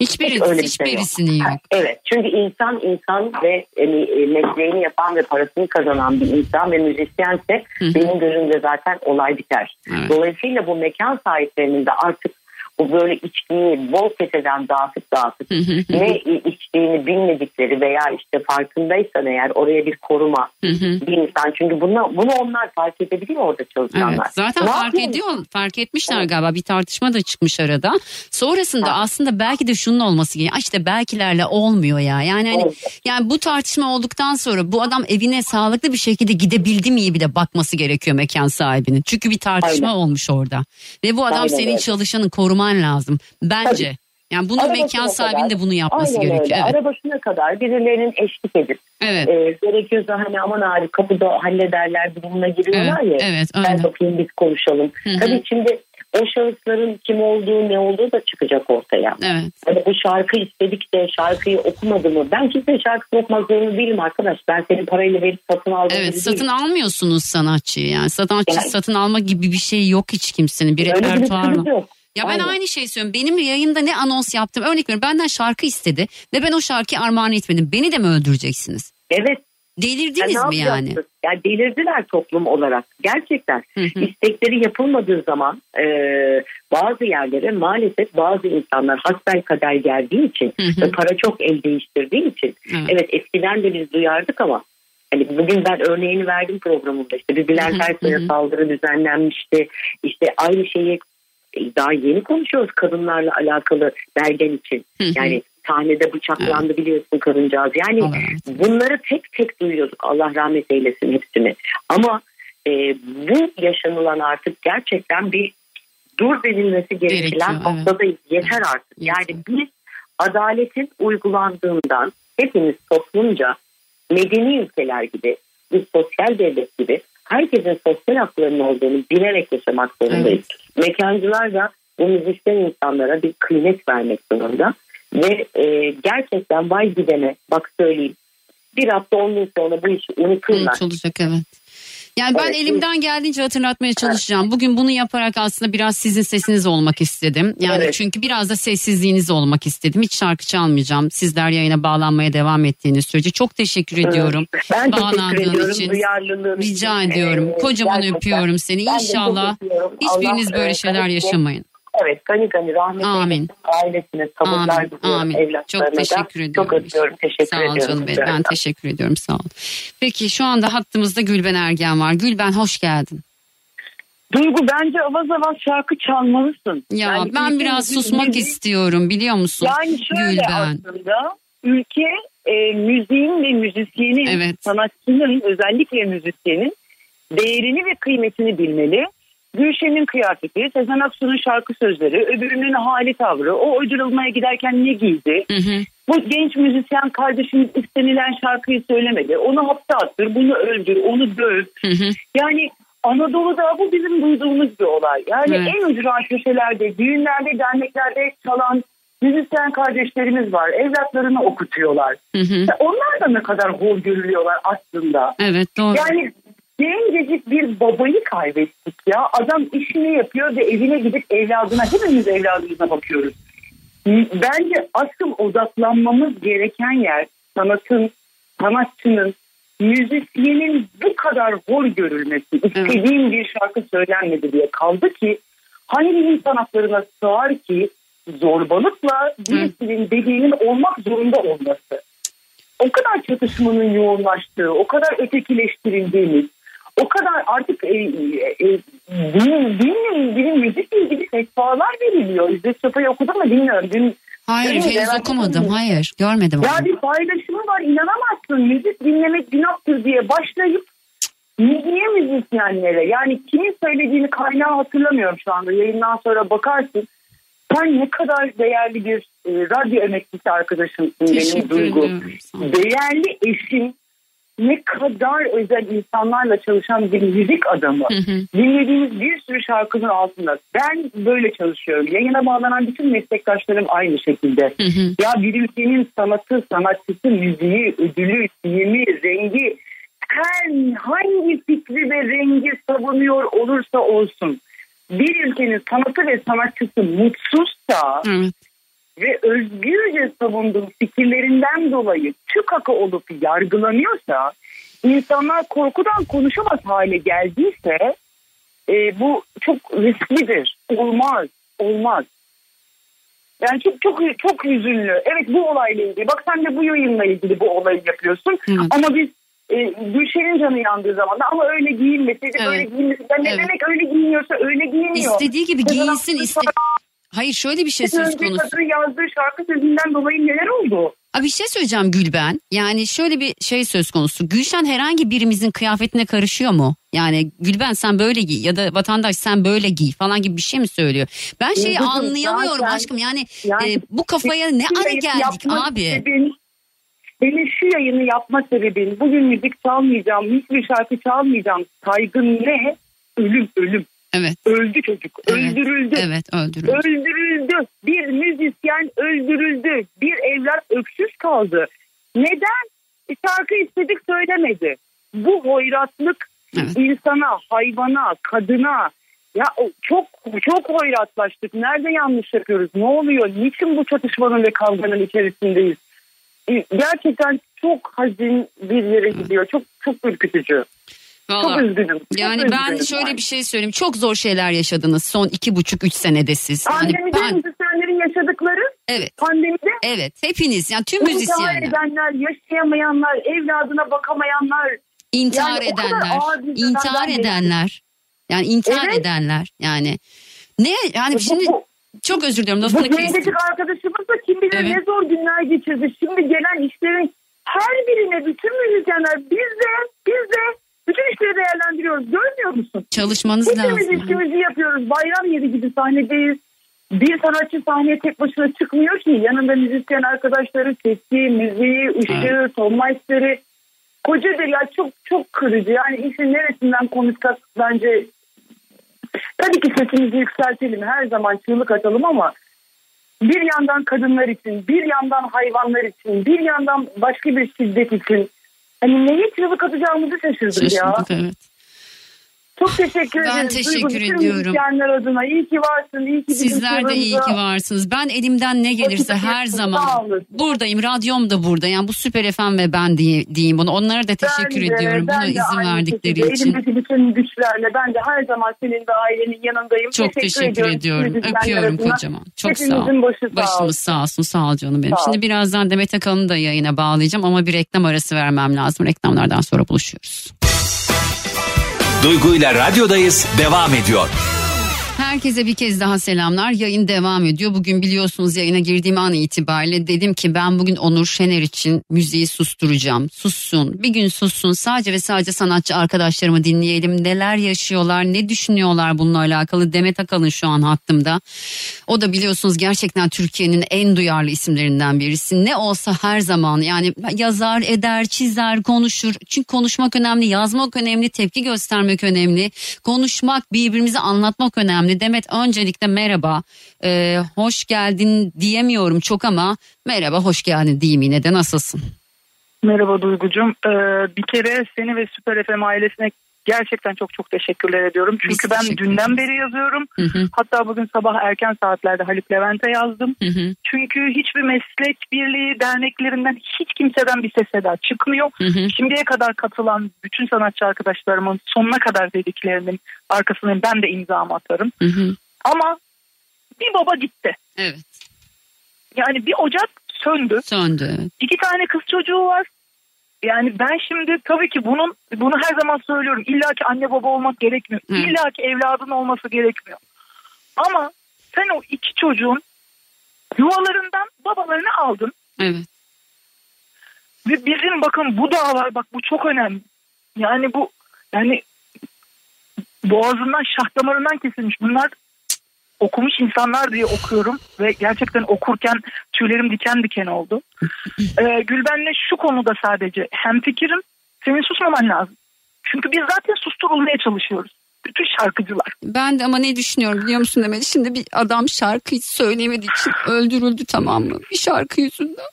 Hiçbirisi, öyle bir hiç şey yok. hiçbirisinin yok. Evet çünkü insan insan ve e, e, mesleğini yapan ve parasını kazanan bir insan ve müzisyense Hı hı. benim gözümde zaten olay biter. Evet. Dolayısıyla bu mekan sahiplerinin de artık bu böyle içkiyi bol keseden dağıtıp dağıtıp ne içtiğini bilmedikleri veya işte farkındaysan eğer oraya bir koruma bir insan çünkü bunu, bunu onlar fark edebiliyor orada çalışanlar. Evet, zaten Ne fark yapıyor? ediyor, fark etmişler galiba bir tartışma da çıkmış arada. Sonrasında aslında belki de şunun olması gerekiyor. "Ay İşte belkilerle olmuyor ya. Yani hani Evet. yani bu tartışma olduktan sonra bu adam evine sağlıklı bir şekilde gidebildi mi bir de bakması gerekiyor mekan sahibinin. Çünkü bir tartışma Aynen. olmuş orada. Ve bu adam Aynen senin öyle. çalışanın koruman lazım bence. Tabii. Yani bunu Arabasına mekan sahibinin kadar- de bunu yapması Aynen gerekiyor. Öyle. Evet. Arabasına kadar birilerinin eşlik edip Evet. e, gerekiyorsa hani aman abi kapıda hallederler durumuna giriyorlar Evet, ya. evet, Ben aynen. bakayım biz konuşalım. Hı hı. Tabii şimdi o şahısların kim olduğu ne olduğu da çıkacak ortaya. Evet. Hani bu şarkı istedik de şarkıyı okumadı mı? Ben kimsenin şarkısını okumak zorunda değilim arkadaş. Ben senin parayla verip satın aldığım Evet gibi satın değilim. almıyorsunuz sanatçıyı yani sanatçı Yani- satın alma gibi bir şey yok hiç kimsenin bir Öyle bir repertuar var. yok. Ya ben Aynen. aynı şeyi söylüyorum. Benim yayında ne anons yaptım örnek veriyorum benden şarkı istedi ve ben o şarkıyı armağan etmedim. Beni de mi öldüreceksiniz? Evet. Delirdiniz Ya mi yani? yapacaksınız? Ya delirdiler toplum olarak. Gerçekten Hı hı. istekleri yapılmadığı zaman e, bazı yerlere maalesef bazı insanlar hasbel kader geldiği için Hı hı. ve para çok el değiştirdiği için Evet. evet. eskiden de biz duyardık ama hani bugün ben örneğini verdim programımda işte bir Bülent Hı hı, Ersoy'a hı hı. saldırı düzenlenmişti işte aynı şeyi daha yeni konuşuyoruz kadınlarla alakalı Bergen için. Yani sahnede bıçaklandı biliyorsun kadıncağız. Yani bunları tek tek duyuyorduk Allah rahmet eylesin hepsini. Ama e, bu yaşanılan artık gerçekten bir dur denilmesi gereken evet. noktadayız yeter artık. yani Yeter. biz adaletin uygulandığından hepimiz toplumca medeni ülkeler gibi bir sosyal devlet gibi herkesin sosyal haklarının olduğunu bilerek yaşamak zorundayız. Mekancılar da bu müzisyen insanlara bir kıymet vermek zorunda. Ve e, gerçekten vay gidene bak söyleyeyim bir hafta on gün sonra bu işi unuturlar. Unutulacak evet. Yani ben Evet, elimden geldiğince hatırlatmaya çalışacağım. Bugün bunu yaparak aslında biraz sizin sesiniz olmak istedim. Yani Evet. çünkü biraz da sessizliğiniz olmak istedim. Hiç şarkı çalmayacağım. Sizler yayına bağlanmaya devam ettiğiniz sürece çok teşekkür ediyorum. Ben teşekkür Bağlandığın ediyorum için. duyarlılığın Rica için. ediyorum. Ee, Kocaman gerçekten. öpüyorum seni. Ben İnşallah hiçbiriniz Allah, böyle e, şeyler yaşamayın. Evet gani gani rahmet Amin. ailesine sabırlar diliyorum evlatlarına Çok da. teşekkür ediyorum. Çok öpüyorum teşekkür Sağ ol ediyorum. canım benim. Ben teşekkür ediyorum sağ ol. Peki şu anda hattımızda Gülben Ergen var. Gülben hoş geldin. Duygu bence avaz avaz şarkı çalmalısın. Ya Yani ben biraz susmak istiyorum biliyor musun? Yani şöyle Gülben. aslında ülke e, müziğin ve müzisyenin, Evet. sanatçının özellikle müzisyenin değerini ve kıymetini bilmeli. Gülşen'in kıyafeti, Sezen Aksu'nun şarkı sözleri, öbürünün hali tavrı, o ödül almaya giderken ne giydi? Hı hı. Bu genç müzisyen kardeşimiz istenilen şarkıyı söylemedi. Onu hapse attır, bunu öldür, onu döv. Hı hı. Yani Anadolu'da bu bizim duyduğumuz bir olay. Yani Evet. en ücra köşelerde, düğünlerde, derneklerde çalan müzisyen kardeşlerimiz var. Evlatlarını okutuyorlar. Hı hı. Onlar da ne kadar hor görülüyorlar aslında. Evet doğru. Yani gencecik bir babayı kaybettik ya. Adam işini yapıyor ve evine gidip evladına, hepimiz evladımıza bakıyoruz. Bence asıl odaklanmamız gereken yer sanatın, sanatçının, müzisyenin bu kadar hor görülmesi, istediğim bir şarkı söylenmedi diye kaldı ki hangi insan haklarına sığar ki zorbalıkla birisinin dediğinin olmak zorunda olması. O kadar çatışmanın yoğunlaştığı, o kadar ötekileştirildiğimiz, o kadar artık e, e, din, dinle ilgili, müzikle ilgili fetvalar veriliyor. İzzet Çapa'yı okudun mu bilmiyorum. Dün, Hayır dün henüz okumadım. Kırmızı- Hayır görmedim ya onu. bir paylaşımı var inanamazsın. Müzik dinlemek günahtır diye başlayıp niye müzisyenlere yani kimin söylediğini kaynağı hatırlamıyorum şu anda. Yayından sonra bakarsın. Sen ne kadar değerli bir e, radyo emeklisi arkadaşımsın benim Teşekkür Duygu. Sağ ol. Değerli eşim ne kadar özel insanlarla çalışan bir müzik adamı. Hı hı. Dinlediğimiz bir sürü şarkının altında. Ben böyle çalışıyorum. Yayına bağlanan bütün meslektaşlarım aynı şekilde. Hı hı. Ya bir ülkenin sanatı, sanatçısı, müziği, ödülü, filmi, rengi her hangi fikri ve rengi savunuyor olursa olsun bir ülkenin sanatı ve sanatçısı mutsuzsa Evet. Ve özgürce savunduğu fikirlerinden dolayı tükaka olup yargılanıyorsa, insanlar korkudan konuşamaz hale geldiyse e, bu çok risklidir. Olmaz, olmaz. Yani çok çok çok hüzünlü. Evet bu olayla ilgili. Bak sen de bu yayınla ilgili bu olayı yapıyorsun. Evet. Ama biz e, Gülşen'in canı yandığı zaman da ama öyle giyinmeseydi Evet. öyle giyinmeseydi. Ne Evet. demek öyle giyiniyorsa öyle giyiniyor. İstediği gibi giyinsin. İste... Hayır şöyle bir şey söz konusu. kadını yazdığı şarkı sözünden dolayı neler oldu? Abi bir şey söyleyeceğim Gülben. Yani şöyle bir şey söz konusu. Gülşen herhangi birimizin kıyafetine karışıyor mu? Yani Gülben sen böyle giy ya da vatandaş sen böyle giy falan gibi bir şey mi söylüyor? Ben şeyi Yıldızım, anlayamıyorum zaten- aşkım. Yani, Yani e, bu kafaya ne ara geldik abi? sebebim- Benim şu yayını yapma sebebim bugün müzik çalmayacağım, hiçbir şarkı çalmayacağım. Saygın ne? Ölüm, ölüm. Evet. Öldü çocuk, Evet. öldürüldü. Evet öldürüldü. Öldürüldü. Bir müzisyen öldürüldü. Bir evlat öksüz kaldı. Neden? E, Şarkı istedik söylemedi. Bu hoyratlık Evet. insana, hayvana, kadına ya çok çok hoyratlaştık. Nerede yanlış yapıyoruz? Ne oluyor? Niçin bu çatışmanın ve kavganın içerisindeyiz? E, Gerçekten çok hazin bir yere gidiyor. Çok çok ürkütücü. Çok Vallahi. üzgünüm. Çok Yani ben üzgünüm şöyle yani. bir şey söyleyeyim. Çok zor şeyler yaşadınız son iki buçuk üç senede siz. Yani Pandemide pan- müzisyenlerin yaşadıkları evet. pandemide Evet hepiniz yani tüm İntihar müzisyenler edenler, yaşayamayanlar, evladına bakamayanlar. intihar Yani edenler intihar edenler yani intihar Evet. edenler yani ne yani Bu- şimdi bu, çok özür diliyorum bu gencecik arkadaşımız da kim bilir Evet. ne zor günler geçirdi. Şimdi gelen işlerin her birine bütün müzisyenler biz de biz de bütün işleri değerlendiriyoruz. Görmüyor musun? Çalışmanız Hepimiz lazım. işimizi yapıyoruz. Bayram yeri gibi sahnedeyiz. Bir sanatçı sahneye tek başına çıkmıyor ki. Yanında müzisyen arkadaşları, sesi, müziği, ışığı, ton maçları. Kocadır ya çok çok kırıcı. Yani işin neresinden konuşsak bence tabii ki sesimizi yükseltelim. Her zaman çığlık atalım ama bir yandan kadınlar için, bir yandan hayvanlar için, bir yandan başka bir şiddet için hani neye çığlık atacağımızı şaşırdık ya. Şaşırdık evet. Çok teşekkür Ben ederim. teşekkür Duygu, ediyorum. adına iyi ki varsın. iyi ki Sizler de iyi ki varsınız. Ben elimden ne gelirse her zaman buradayım. Radyom da burada. Yani bu Süper FM ve ben diye, diyeyim bunu. Onlara da teşekkür Ben de- ediyorum. ben Buna de izin aynı verdikleri şekilde için. Elimdeki bütün güçlerle ben de her zaman senin ve ailenin yanındayım. Çok teşekkür, ediyorum. müzisyenler Öpüyorum kocaman. Çok sağ ol. Başı sağ Başımız sağ olsun. Sağ ol canım benim. Sağ. Şimdi birazdan Demet Akalın'ı da yayına bağlayacağım ama bir reklam arası vermem lazım. Reklamlardan sonra buluşuyoruz. Duygu ile radyodayız devam ediyor. Herkese bir kez daha selamlar. Yayın devam ediyor. Bugün biliyorsunuz yayına girdiğim an itibariyle dedim ki ben bugün Onur Şener için müziği susturacağım. Sussun. Bir gün sussun. Sadece ve sadece sanatçı arkadaşlarımı dinleyelim. Neler yaşıyorlar, ne düşünüyorlar bununla alakalı. Demet Akalın şu an hattımda. O da biliyorsunuz gerçekten Türkiye'nin en duyarlı isimlerinden birisi. Ne olsa her zaman yani yazar, eder, çizer, konuşur. Çünkü konuşmak önemli, yazmak önemli, tepki göstermek önemli. Konuşmak, birbirimizi anlatmak önemli. Demet öncelikle merhaba, Ee, hoş geldin diyemiyorum çok ama merhaba, hoş geldin diyeyim yine de nasılsın? Merhaba Duygucuğum. Ee, bir kere seni ve Süper FM ailesine gerçekten çok çok teşekkürler ediyorum. Biz Çünkü ben teşekkür dünden beri yazıyorum. Hı hı, Hatta bugün sabah erken saatlerde Haluk Levent'e yazdım. hı hı, Çünkü hiçbir meslek birliği derneklerinden hiç kimseden bir ses eda çıkmıyor. hı hı. Şimdiye kadar katılan bütün sanatçı arkadaşlarımın sonuna kadar dediklerinin arkasına ben de imzamı atarım. hı hı. Ama bir baba gitti. Evet, Yani bir ocak söndü. söndü. İki tane kız çocuğu var. Yani ben şimdi tabii ki bunun bunu her zaman söylüyorum. İlla ki anne baba olmak gerekmiyor. Hı. İlla ki evladın olması gerekmiyor. Ama sen o iki çocuğun yuvalarından babalarını aldın. Evet, Ve bizim bakın bu dağ var bak bu çok önemli. Yani bu yani boğazından şah damarından kesilmiş. Bunlar okumuş insanlar diye okuyorum ve gerçekten okurken tüylerim diken diken oldu. *laughs* Ee, Gülben'le şu konuda sadece hemfikirim. Senin susmaman lazım. Çünkü biz zaten susturulmaya çalışıyoruz. Bütün şarkıcılar. Ben de ama ne düşünüyorum biliyor musun Demet? Şimdi bir adam şarkı hiç söyleyemediği için öldürüldü tamam mı? Bir şarkı yüzünden.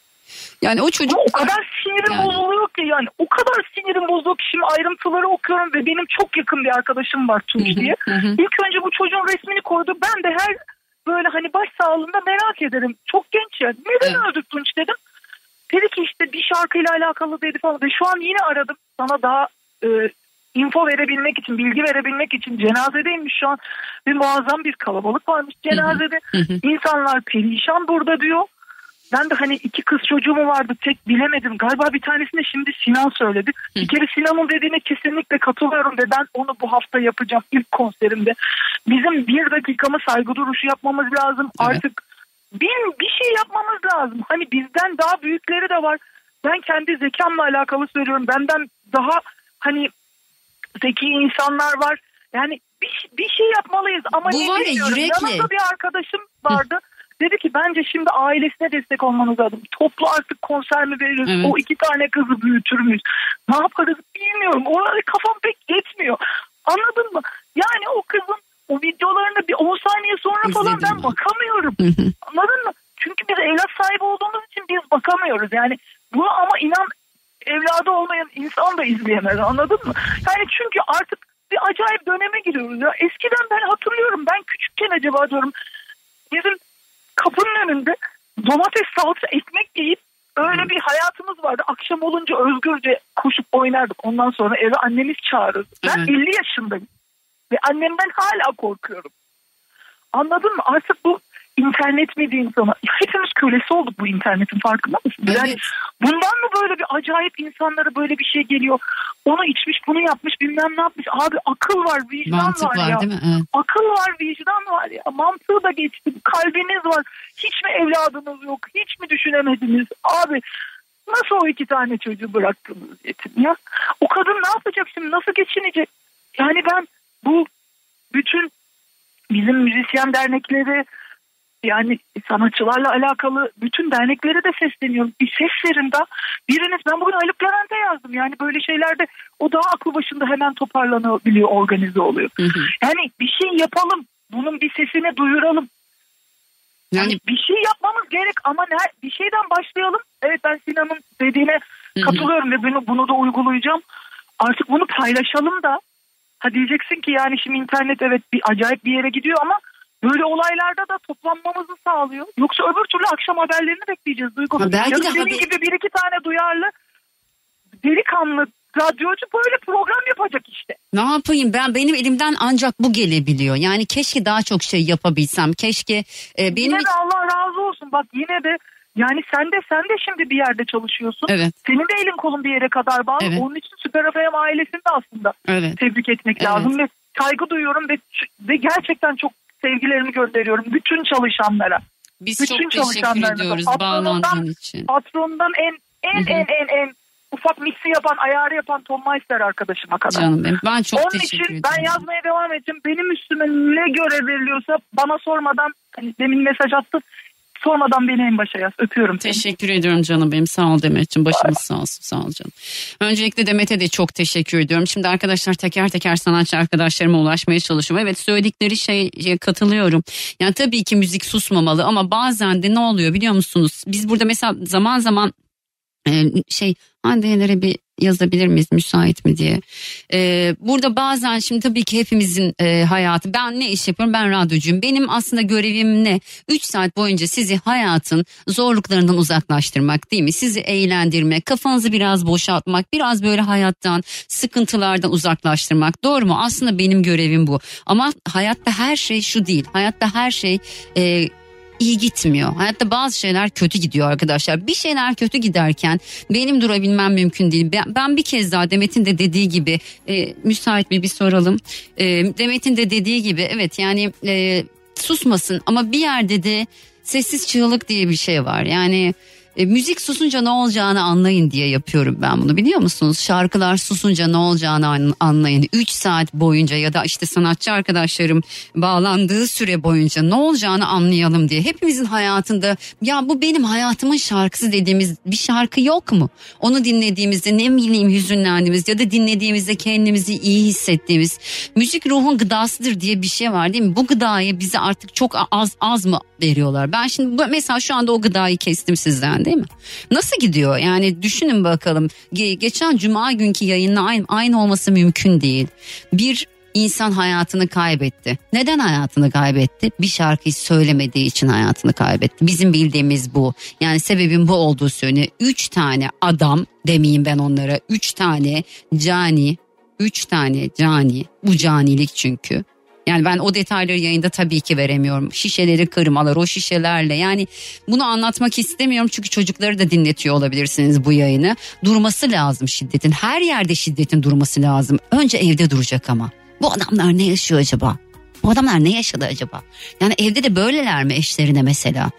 Yani o çocuk Ama o kadar sinirim Yani. bozuluyor ki yani o kadar sinirim bozuluyor ki şimdi ayrıntıları okuyorum ve benim çok yakın bir arkadaşım var Tunç diye. hı hı. İlk önce bu çocuğun resmini koydu. Ben de her böyle hani baş sağlığında merak ederim. Çok genç ya. Neden Evet. öldü Tunç dedim. Dedi ki işte bir şarkıyla alakalı dedi falan. Ve şu an yine aradım. Sana daha e, info verebilmek için, bilgi verebilmek için cenazedeymiş şu an. Ve muazzam bir kalabalık varmış cenazede. Hı hı. İnsanlar perişan burada diyor. Ben de hani iki kız çocuğum vardı tek bilemedim. Galiba bir tanesini şimdi Sinan söyledi. Bir kere Sinan'ın dediğine kesinlikle katılıyorum ve ben onu bu hafta yapacağım ilk konserimde. Bizim bir dakikamı saygı duruşu yapmamız lazım. Evet. Artık bir, bir şey yapmamız lazım. Hani bizden daha büyükleri de var. Ben kendi zekamla alakalı söylüyorum. Benden daha hani zeki insanlar var. Yani bir, bir şey yapmalıyız ama Bu var ya, yürekli. Yanımda bir arkadaşım vardı. Dedi ki bence şimdi ailesine destek olmanız lazım. Toplu artık konser mi veririz? Evet. O iki tane kızı büyütür müyüz? Ne yaparız bilmiyorum. Orada kafam pek yetmiyor. Anladın mı? Yani o kızın o videolarını bir 10 saniye sonra falan İzledim ben bakamıyorum. Anladın mı? Çünkü biz evlat sahibi olduğumuz için biz bakamıyoruz. Yani bunu ama inan evladı olmayan insan da izleyemez anladın mı? Yani çünkü artık bir acayip döneme giriyoruz ya. Eskiden ben hatırlıyorum ben küçükken acaba diyorum bizim kapının önünde domates salça ekmek yiyip öyle bir hayatımız vardı. Akşam olunca özgürce koşup oynardık. Ondan sonra eve annemiz çağırırdı. Ben Evet. 50 yaşındayım. Ve annemden hala korkuyorum. Anladın mı? Artık bu internet mi diyeyim sana? Hepimiz kölesi olduk bu internetin farkında mısın? Yani Evet. bundan mı böyle bir acayip insanlara böyle bir şey geliyor? Onu içmiş, bunu yapmış, bilmem ne yapmış. Abi akıl var, vicdan Mantık var, var ya. değil mi? Evet. Akıl var, vicdan var ya. Mantığı da geçti. Kalbiniz var. Hiç mi evladınız yok? Hiç mi düşünemediniz? Abi nasıl o iki tane çocuğu bıraktınız yetim ya? O kadın ne yapacak şimdi? Nasıl geçinecek? Yani ben bu bütün bizim müzisyen dernekleri yani sanatçılarla alakalı bütün derneklere de sesleniyorum. Bir ses verin da biriniz ben bugün Haluk Levent'e yazdım. Yani böyle şeylerde o daha aklı başında hemen toparlanabiliyor, organize oluyor. Hı hı. Yani bir şey yapalım. Bunun bir sesini duyuralım. Yani Yani bir şey yapmamız gerek ama ne, bir şeyden başlayalım. Evet ben Sinan'ın dediğine katılıyorum ve bunu, bunu da uygulayacağım. Artık bunu paylaşalım da. Ha diyeceksin ki yani şimdi internet evet bir acayip bir yere gidiyor ama böyle olaylarda da toplanmamızı sağlıyor. Yoksa öbür türlü akşam haberlerini bekleyeceğiz Duygu. Ha, belki Ya de senin haber- gibi bir iki tane duyarlı delikanlı radyocu böyle program yapacak işte. ne yapayım ben benim elimden ancak bu gelebiliyor. Yani keşke daha çok şey yapabilsem. Keşke e, benim Yine de Allah razı olsun. Bak yine de yani sen de sen de şimdi bir yerde çalışıyorsun. Evet. Senin de elin kolun bir yere kadar bağlı. Evet. Onun için Süper FM ailesini de aslında evet. tebrik etmek Evet. lazım ve saygı duyuyorum ve, ve gerçekten çok sevgilerimi gönderiyorum bütün çalışanlara. Biz Bütün çok teşekkür ediyoruz bağlandığın için. Patrondan en en Hı hı. en en en ufak miksi yapan, ayarı yapan Tom Meister arkadaşıma kadar. Canım benim. Ben çok Onun teşekkür için ederim. ben yazmaya devam edeceğim. Benim üstüme ne görev veriliyorsa bana sormadan hani demin mesaj attın. Sormadan beni en başa yaz. Öpüyorum seni. Teşekkür ediyorum canım benim. Sağ ol Demet'ciğim. Başımız sağ olsun. Sağ ol canım. Öncelikle Demet'e de çok teşekkür ediyorum. Şimdi arkadaşlar teker teker sanatçı arkadaşlarıma ulaşmaya çalışıyorum. Evet söyledikleri şeye katılıyorum. Yani tabii ki müzik susmamalı ama bazen de ne oluyor biliyor musunuz? Biz burada mesela zaman zaman e, şey Hande'lere bir yazabilir miyiz müsait mi diye. Ee, burada bazen şimdi tabii ki hepimizin e, hayatı ben ne iş yapıyorum ben radyocuyum. Benim aslında görevim ne? 3 saat boyunca sizi hayatın zorluklarından uzaklaştırmak değil mi? Sizi eğlendirmek, kafanızı biraz boşaltmak, biraz böyle hayattan, sıkıntılardan uzaklaştırmak. Doğru mu? Aslında benim görevim bu. Ama hayatta her şey şu değil. Hayatta her şey e, iyi gitmiyor. Hayatta bazı şeyler kötü gidiyor arkadaşlar. Bir şeyler kötü giderken benim durabilmem mümkün değil. Ben, ben bir kez daha Demet'in de dediği gibi e, müsait bir bir soralım. E, Demet'in de dediği gibi evet yani e, susmasın ama bir yerde de sessiz çığlık diye bir şey var. Yani e, müzik susunca ne olacağını anlayın diye yapıyorum ben bunu biliyor musunuz? Şarkılar susunca ne olacağını an- anlayın. 3 saat boyunca ya da işte sanatçı arkadaşlarım bağlandığı süre boyunca ne olacağını anlayalım diye. Hepimizin hayatında ya bu benim hayatımın şarkısı dediğimiz bir şarkı yok mu? Onu dinlediğimizde ne bileyim hüzünlendiğimiz ya da dinlediğimizde kendimizi iyi hissettiğimiz müzik ruhun gıdasıdır diye bir şey var değil mi? Bu gıdayı bize artık çok az az mı veriyorlar? Ben şimdi mesela şu anda o gıdayı kestim sizden değil mi? Nasıl gidiyor? Yani düşünün bakalım. Ge- geçen cuma günkü yayınla aynı, aynı olması mümkün değil. Bir İnsan hayatını kaybetti. Neden hayatını kaybetti? Bir şarkıyı söylemediği için hayatını kaybetti. Bizim bildiğimiz bu. Yani sebebin bu olduğu söyleniyor. Üç tane adam demeyeyim ben onlara. Üç tane cani. Üç tane cani. Bu canilik çünkü. Yani ben o detayları yayında tabii ki veremiyorum. Şişeleri kırmalar o şişelerle yani bunu anlatmak istemiyorum çünkü çocukları da dinletiyor olabilirsiniz bu yayını. Durması lazım şiddetin. Her yerde şiddetin durması lazım. Önce evde duracak ama. Bu adamlar ne yaşıyor acaba? Bu adamlar ne yaşadı acaba? Yani evde de böyleler mi eşlerine mesela?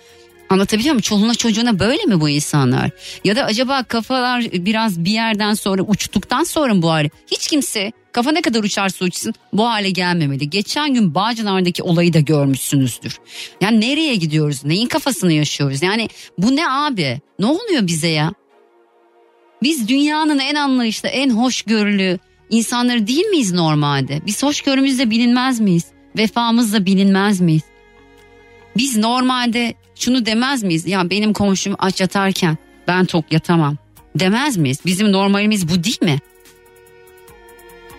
Anlatabiliyor muyum? Çoluğuna çocuğuna böyle mi bu insanlar? Ya da acaba kafalar biraz bir yerden sonra uçtuktan sonra mı bu hale? Hiç kimse kafa ne kadar uçarsa uçsun bu hale gelmemeli. Geçen gün Bağcılar'daki olayı da görmüşsünüzdür. Yani nereye gidiyoruz? Neyin kafasını yaşıyoruz? Yani bu ne abi? Ne oluyor bize ya? Biz dünyanın en anlayışlı, en hoşgörülü insanları değil miyiz normalde? Biz hoşgörümüzle bilinmez miyiz? Vefamızla bilinmez miyiz? Biz normalde şunu demez miyiz? Ya benim komşum aç yatarken ben tok yatamam. Demez miyiz? Bizim normalimiz bu değil mi?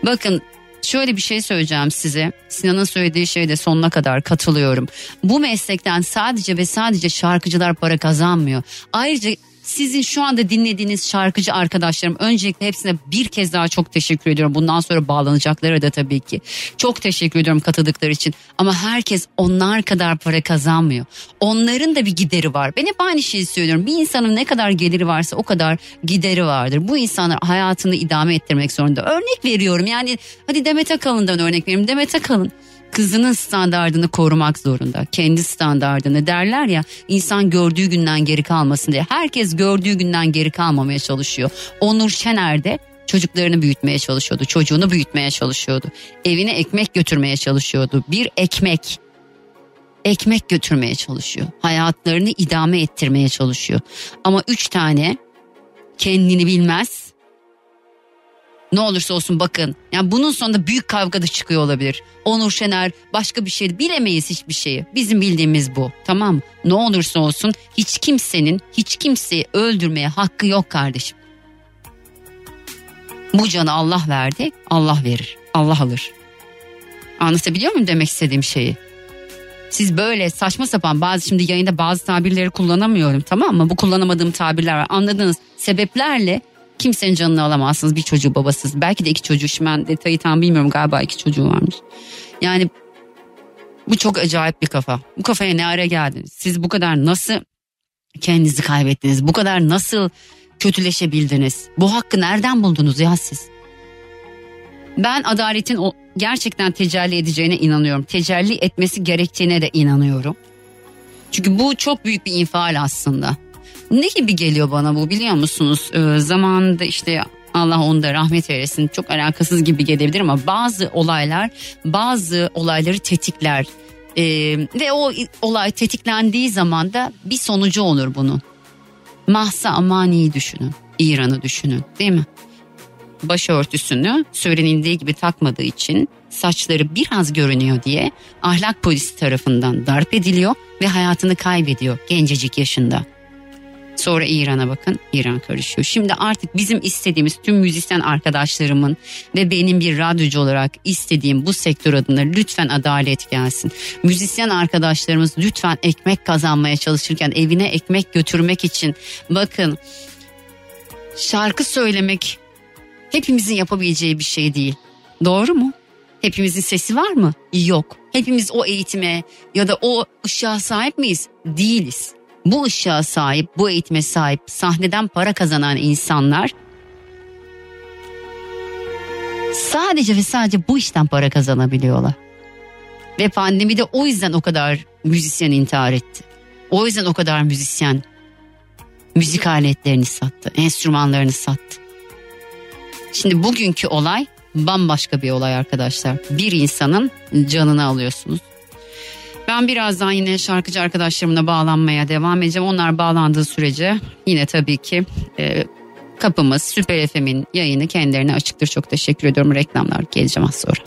Bakın şöyle bir şey söyleyeceğim size. Sinan'ın söylediği şeyde sonuna kadar katılıyorum. Bu meslekten sadece ve sadece şarkıcılar para kazanmıyor. Ayrıca sizin şu anda dinlediğiniz şarkıcı arkadaşlarım öncelikle hepsine bir kez daha çok teşekkür ediyorum. Bundan sonra bağlanacaklara da tabii ki. Çok teşekkür ediyorum katıldıkları için. Ama herkes onlar kadar para kazanmıyor. Onların da bir gideri var. Ben hep aynı şeyi söylüyorum. Bir insanın ne kadar geliri varsa o kadar gideri vardır. Bu insanlar hayatını idame ettirmek zorunda. Örnek veriyorum yani hadi Demet Akalın'dan örnek vereyim. Demet Akalın kızının standardını korumak zorunda. Kendi standardını derler ya insan gördüğü günden geri kalmasın diye. Herkes gördüğü günden geri kalmamaya çalışıyor. Onur Şener de çocuklarını büyütmeye çalışıyordu. Çocuğunu büyütmeye çalışıyordu. Evine ekmek götürmeye çalışıyordu. Bir ekmek ekmek götürmeye çalışıyor. Hayatlarını idame ettirmeye çalışıyor. Ama üç tane kendini bilmez, ne olursa olsun bakın. Yani bunun sonunda büyük kavga da çıkıyor olabilir. Onur Şener başka bir şey bilemeyiz hiçbir şeyi. Bizim bildiğimiz bu. Tamam mı? Ne olursa olsun hiç kimsenin hiç kimseyi öldürmeye hakkı yok kardeşim. Bu canı Allah verdi, Allah verir. Allah alır. Anlatabiliyor muyum demek istediğim şeyi? Siz böyle saçma sapan bazı şimdi yayında bazı tabirleri kullanamıyorum tamam mı? Bu kullanamadığım tabirler var. Anladığınız sebeplerle kimsenin canını alamazsınız bir çocuğu babasız. Belki de iki çocuğu şimdi ben detayı tam bilmiyorum galiba iki çocuğu varmış. Yani bu çok acayip bir kafa. Bu kafaya ne ara geldiniz? Siz bu kadar nasıl kendinizi kaybettiniz? Bu kadar nasıl kötüleşebildiniz? Bu hakkı nereden buldunuz ya siz? Ben adaletin o gerçekten tecelli edeceğine inanıyorum. Tecelli etmesi gerektiğine de inanıyorum. Çünkü bu çok büyük bir infial aslında. Ne gibi geliyor bana bu biliyor musunuz? Ee, zamanında işte Allah onda rahmet eylesin çok alakasız gibi gelebilir ama bazı olaylar bazı olayları tetikler. Ee, ve o olay tetiklendiği zaman da bir sonucu olur bunun. Mahsa Amani'yi düşünün. İran'ı düşünün değil mi? Başörtüsünü söylenildiği gibi takmadığı için saçları biraz görünüyor diye ahlak polisi tarafından darp ediliyor ve hayatını kaybediyor gencecik yaşında. Sonra İran'a bakın İran karışıyor. Şimdi artık bizim istediğimiz tüm müzisyen arkadaşlarımın ve benim bir radyocu olarak istediğim bu sektör adına lütfen adalet gelsin. Müzisyen arkadaşlarımız lütfen ekmek kazanmaya çalışırken evine ekmek götürmek için bakın şarkı söylemek hepimizin yapabileceği bir şey değil. Doğru mu? Hepimizin sesi var mı? Yok. Hepimiz o eğitime ya da o ışığa sahip miyiz? Değiliz bu ışığa sahip, bu eğitime sahip, sahneden para kazanan insanlar sadece ve sadece bu işten para kazanabiliyorlar. Ve pandemide o yüzden o kadar müzisyen intihar etti. O yüzden o kadar müzisyen müzik aletlerini sattı, enstrümanlarını sattı. Şimdi bugünkü olay bambaşka bir olay arkadaşlar. Bir insanın canını alıyorsunuz. Ben birazdan yine şarkıcı arkadaşlarımla bağlanmaya devam edeceğim. Onlar bağlandığı sürece yine tabii ki e, kapımız Süper FM'in yayını kendilerine açıktır. Çok teşekkür ediyorum. Reklamlar geleceğim az sonra.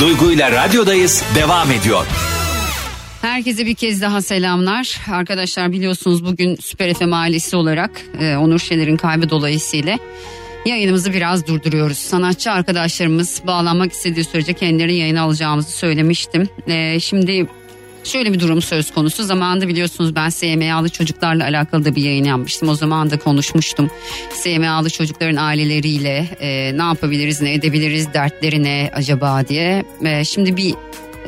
Duygu ile radyodayız devam ediyor. Herkese bir kez daha selamlar. Arkadaşlar biliyorsunuz bugün Süper FM ailesi olarak e, Onur Şener'in kaybı dolayısıyla yayınımızı biraz durduruyoruz. Sanatçı arkadaşlarımız bağlanmak istediği sürece kendilerini yayına alacağımızı söylemiştim. Ee, şimdi Şöyle bir durum söz konusu. Zamanında biliyorsunuz ben SMA'lı çocuklarla alakalı da bir yayın yapmıştım. O zaman da konuşmuştum. SMA'lı çocukların aileleriyle e, ne yapabiliriz, ne edebiliriz, dertleri ne acaba diye. E, şimdi bir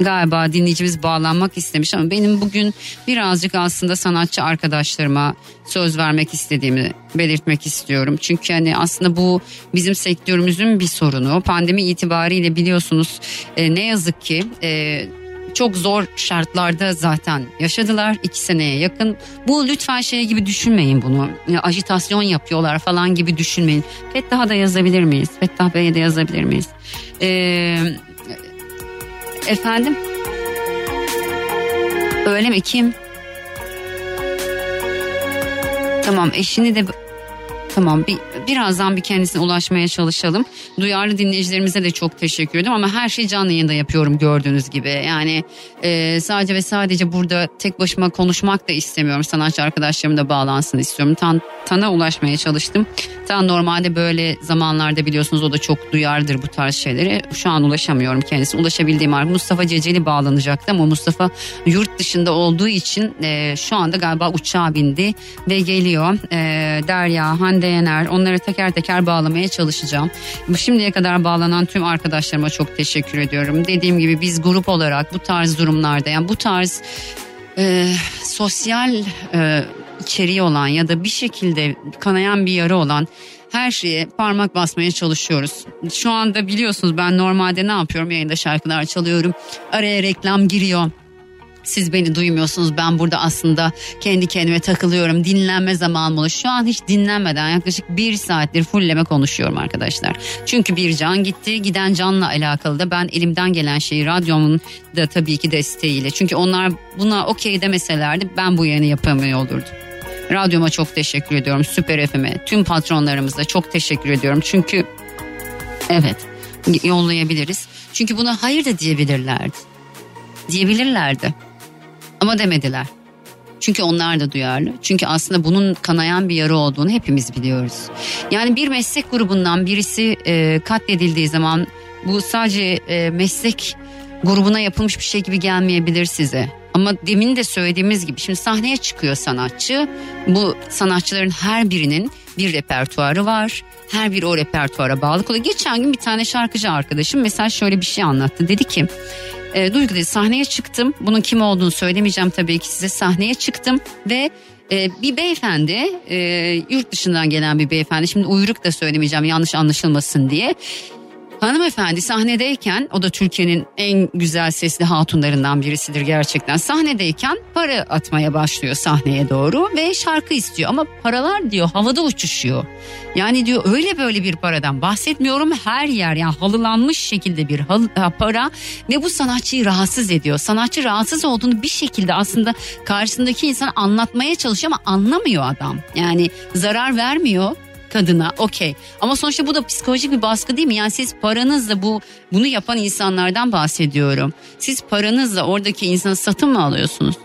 galiba dinleyicimiz bağlanmak istemiş ama benim bugün birazcık aslında sanatçı arkadaşlarıma söz vermek istediğimi belirtmek istiyorum. Çünkü hani aslında bu bizim sektörümüzün bir sorunu. Pandemi itibariyle biliyorsunuz e, ne yazık ki e, çok zor şartlarda zaten yaşadılar iki seneye yakın. Bu lütfen şey gibi düşünmeyin bunu. Ya, ajitasyon yapıyorlar falan gibi düşünmeyin. Fettah'a da yazabilir miyiz? Fettah Bey'e de yazabilir miyiz? Ee, efendim? Öyle mi? Kim? Tamam eşini de Tamam bir, birazdan bir kendisine ulaşmaya çalışalım. Duyarlı dinleyicilerimize de çok teşekkür ederim ama her şeyi canlı yayında yapıyorum gördüğünüz gibi. Yani e, sadece ve sadece burada tek başıma konuşmak da istemiyorum. Sanatçı arkadaşlarım da bağlansın istiyorum. Tan, Tan'a ulaşmaya çalıştım. Tan normalde böyle zamanlarda biliyorsunuz o da çok duyardır bu tarz şeyleri. Şu an ulaşamıyorum kendisine. Ulaşabildiğim var. Mustafa Ceceli bağlanacaktı ama Mustafa yurt dışında olduğu için e, şu anda galiba uçağa bindi ve geliyor. E, Derya, Hande Yener onları teker teker bağlamaya çalışacağım. Şimdiye kadar bağlanan tüm arkadaşlarıma çok teşekkür ediyorum. Dediğim gibi biz grup olarak bu tarz durumlarda yani bu tarz e, sosyal e, içeriği olan ya da bir şekilde kanayan bir yara olan her şeye parmak basmaya çalışıyoruz. Şu anda biliyorsunuz ben normalde ne yapıyorum yayında şarkılar çalıyorum. Araya reklam giriyor. Siz beni duymuyorsunuz ben burada aslında kendi kendime takılıyorum dinlenme zamanım olur. Şu an hiç dinlenmeden yaklaşık bir saattir fulleme konuşuyorum arkadaşlar. Çünkü bir can gitti giden canla alakalı da ben elimden gelen şeyi radyomun da tabii ki desteğiyle. Çünkü onlar buna okey demeselerdi ben bu yayını yapamıyor olurdum. Radyoma çok teşekkür ediyorum Süper FM'e tüm patronlarımıza çok teşekkür ediyorum. Çünkü evet yollayabiliriz. Çünkü buna hayır da diyebilirlerdi. Diyebilirlerdi. Ama demediler. Çünkü onlar da duyarlı. Çünkü aslında bunun kanayan bir yara olduğunu hepimiz biliyoruz. Yani bir meslek grubundan birisi e, katledildiği zaman bu sadece e, meslek grubuna yapılmış bir şey gibi gelmeyebilir size. Ama demin de söylediğimiz gibi şimdi sahneye çıkıyor sanatçı. Bu sanatçıların her birinin bir repertuarı var. Her biri o repertuara bağlı oluyor. Geçen gün bir tane şarkıcı arkadaşım mesela şöyle bir şey anlattı. Dedi ki e, Duygu dedi sahneye çıktım. Bunun kim olduğunu söylemeyeceğim tabii ki size. Sahneye çıktım ve e, bir beyefendi e, yurt dışından gelen bir beyefendi. Şimdi uyruk da söylemeyeceğim yanlış anlaşılmasın diye. Hanımefendi sahnedeyken o da Türkiye'nin en güzel sesli hatunlarından birisidir gerçekten. Sahnedeyken para atmaya başlıyor sahneye doğru ve şarkı istiyor ama paralar diyor havada uçuşuyor. Yani diyor öyle böyle bir paradan bahsetmiyorum her yer yani halılanmış şekilde bir halı, para ve bu sanatçıyı rahatsız ediyor. Sanatçı rahatsız olduğunu bir şekilde aslında karşısındaki insan anlatmaya çalışıyor ama anlamıyor adam. Yani zarar vermiyor kadına okey. Ama sonuçta bu da psikolojik bir baskı değil mi? Yani siz paranızla bu bunu yapan insanlardan bahsediyorum. Siz paranızla oradaki insanı satın mı alıyorsunuz?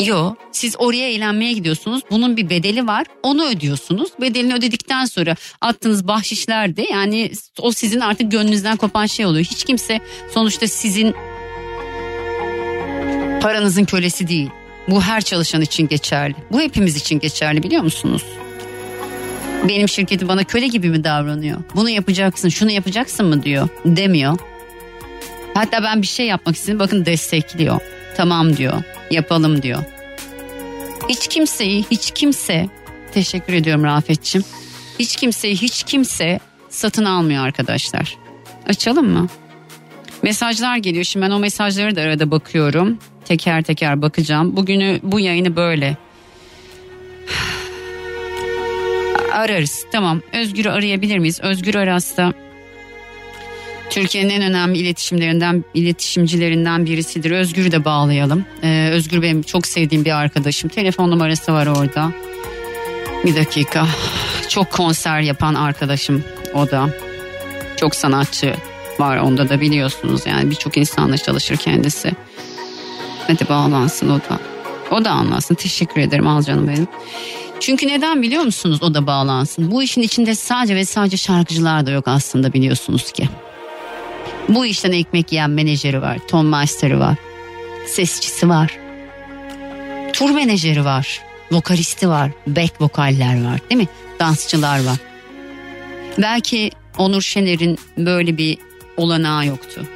Yok siz oraya eğlenmeye gidiyorsunuz bunun bir bedeli var onu ödüyorsunuz bedelini ödedikten sonra attığınız bahşişler de yani o sizin artık gönlünüzden kopan şey oluyor hiç kimse sonuçta sizin paranızın kölesi değil bu her çalışan için geçerli bu hepimiz için geçerli biliyor musunuz? Benim şirketim bana köle gibi mi davranıyor? Bunu yapacaksın, şunu yapacaksın mı diyor. Demiyor. Hatta ben bir şey yapmak istedim bakın destekliyor. Tamam diyor. Yapalım diyor. Hiç kimseyi, hiç kimse teşekkür ediyorum Rafetçim. Hiç kimseyi, hiç kimse satın almıyor arkadaşlar. Açalım mı? Mesajlar geliyor. Şimdi ben o mesajları da arada bakıyorum. Teker teker bakacağım. Bugünü bu yayını böyle ararız. Tamam Özgür'ü arayabilir miyiz? Özgür Aras'ta Türkiye'nin en önemli iletişimlerinden iletişimcilerinden birisidir. Özgür'ü de bağlayalım. Ee, Özgür benim çok sevdiğim bir arkadaşım. Telefon numarası var orada. Bir dakika. Çok konser yapan arkadaşım o da. Çok sanatçı var onda da biliyorsunuz yani birçok insanla çalışır kendisi. Hadi bağlansın o da. O da anlasın. Teşekkür ederim al canım benim. Çünkü neden biliyor musunuz o da bağlansın. Bu işin içinde sadece ve sadece şarkıcılar da yok aslında biliyorsunuz ki. Bu işten ekmek yiyen menajeri var, ton master'ı var, sesçisi var, tur menajeri var, vokalisti var, back vokaller var değil mi? Dansçılar var. Belki Onur Şener'in böyle bir olanağı yoktu.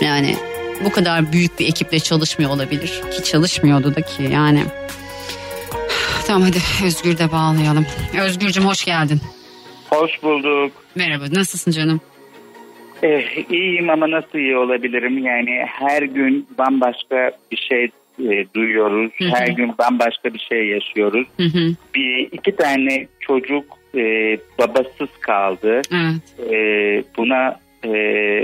Yani bu kadar büyük bir ekiple çalışmıyor olabilir ki çalışmıyordu da ki yani. Tamam hadi Özgür de bağlayalım. Özgürcüm hoş geldin. Hoş bulduk. Merhaba nasılsın canım? Eh, iyiyim ama nasıl iyi olabilirim? Yani her gün bambaşka bir şey e, duyuyoruz. Hı hı. Her gün bambaşka bir şey yaşıyoruz. Hı hı. Bir iki tane çocuk e, babasız kaldı. Evet. E, buna e,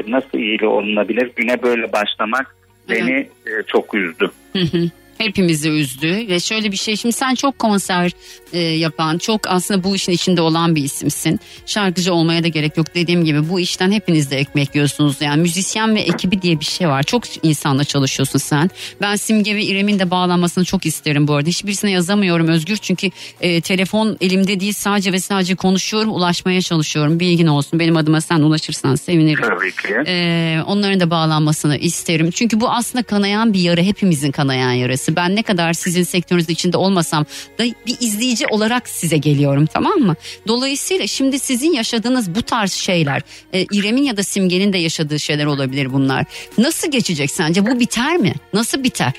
nasıl iyi olunabilir? Güne böyle başlamak beni e, çok üzdü. Hı hı. Hepimizi üzdü. Ve şöyle bir şey şimdi sen çok konser e, yapan çok aslında bu işin içinde olan bir isimsin. Şarkıcı olmaya da gerek yok dediğim gibi bu işten hepiniz de ekmek yiyorsunuz. Yani müzisyen ve ekibi diye bir şey var. Çok insanla çalışıyorsun sen. Ben Simge ve İrem'in de bağlanmasını çok isterim bu arada. Hiçbirisine yazamıyorum Özgür çünkü e, telefon elimde değil sadece ve sadece konuşuyorum ulaşmaya çalışıyorum. Bilgin olsun benim adıma sen ulaşırsan sevinirim. Tabii ki. Ee, onların da bağlanmasını isterim. Çünkü bu aslında kanayan bir yara hepimizin kanayan yarası. Ben ne kadar sizin sektörünüzün içinde olmasam da bir izleyici olarak size geliyorum tamam mı? Dolayısıyla şimdi sizin yaşadığınız bu tarz şeyler e, İrem'in ya da Simge'nin de yaşadığı şeyler olabilir bunlar. Nasıl geçecek sence? Bu biter mi? Nasıl biter?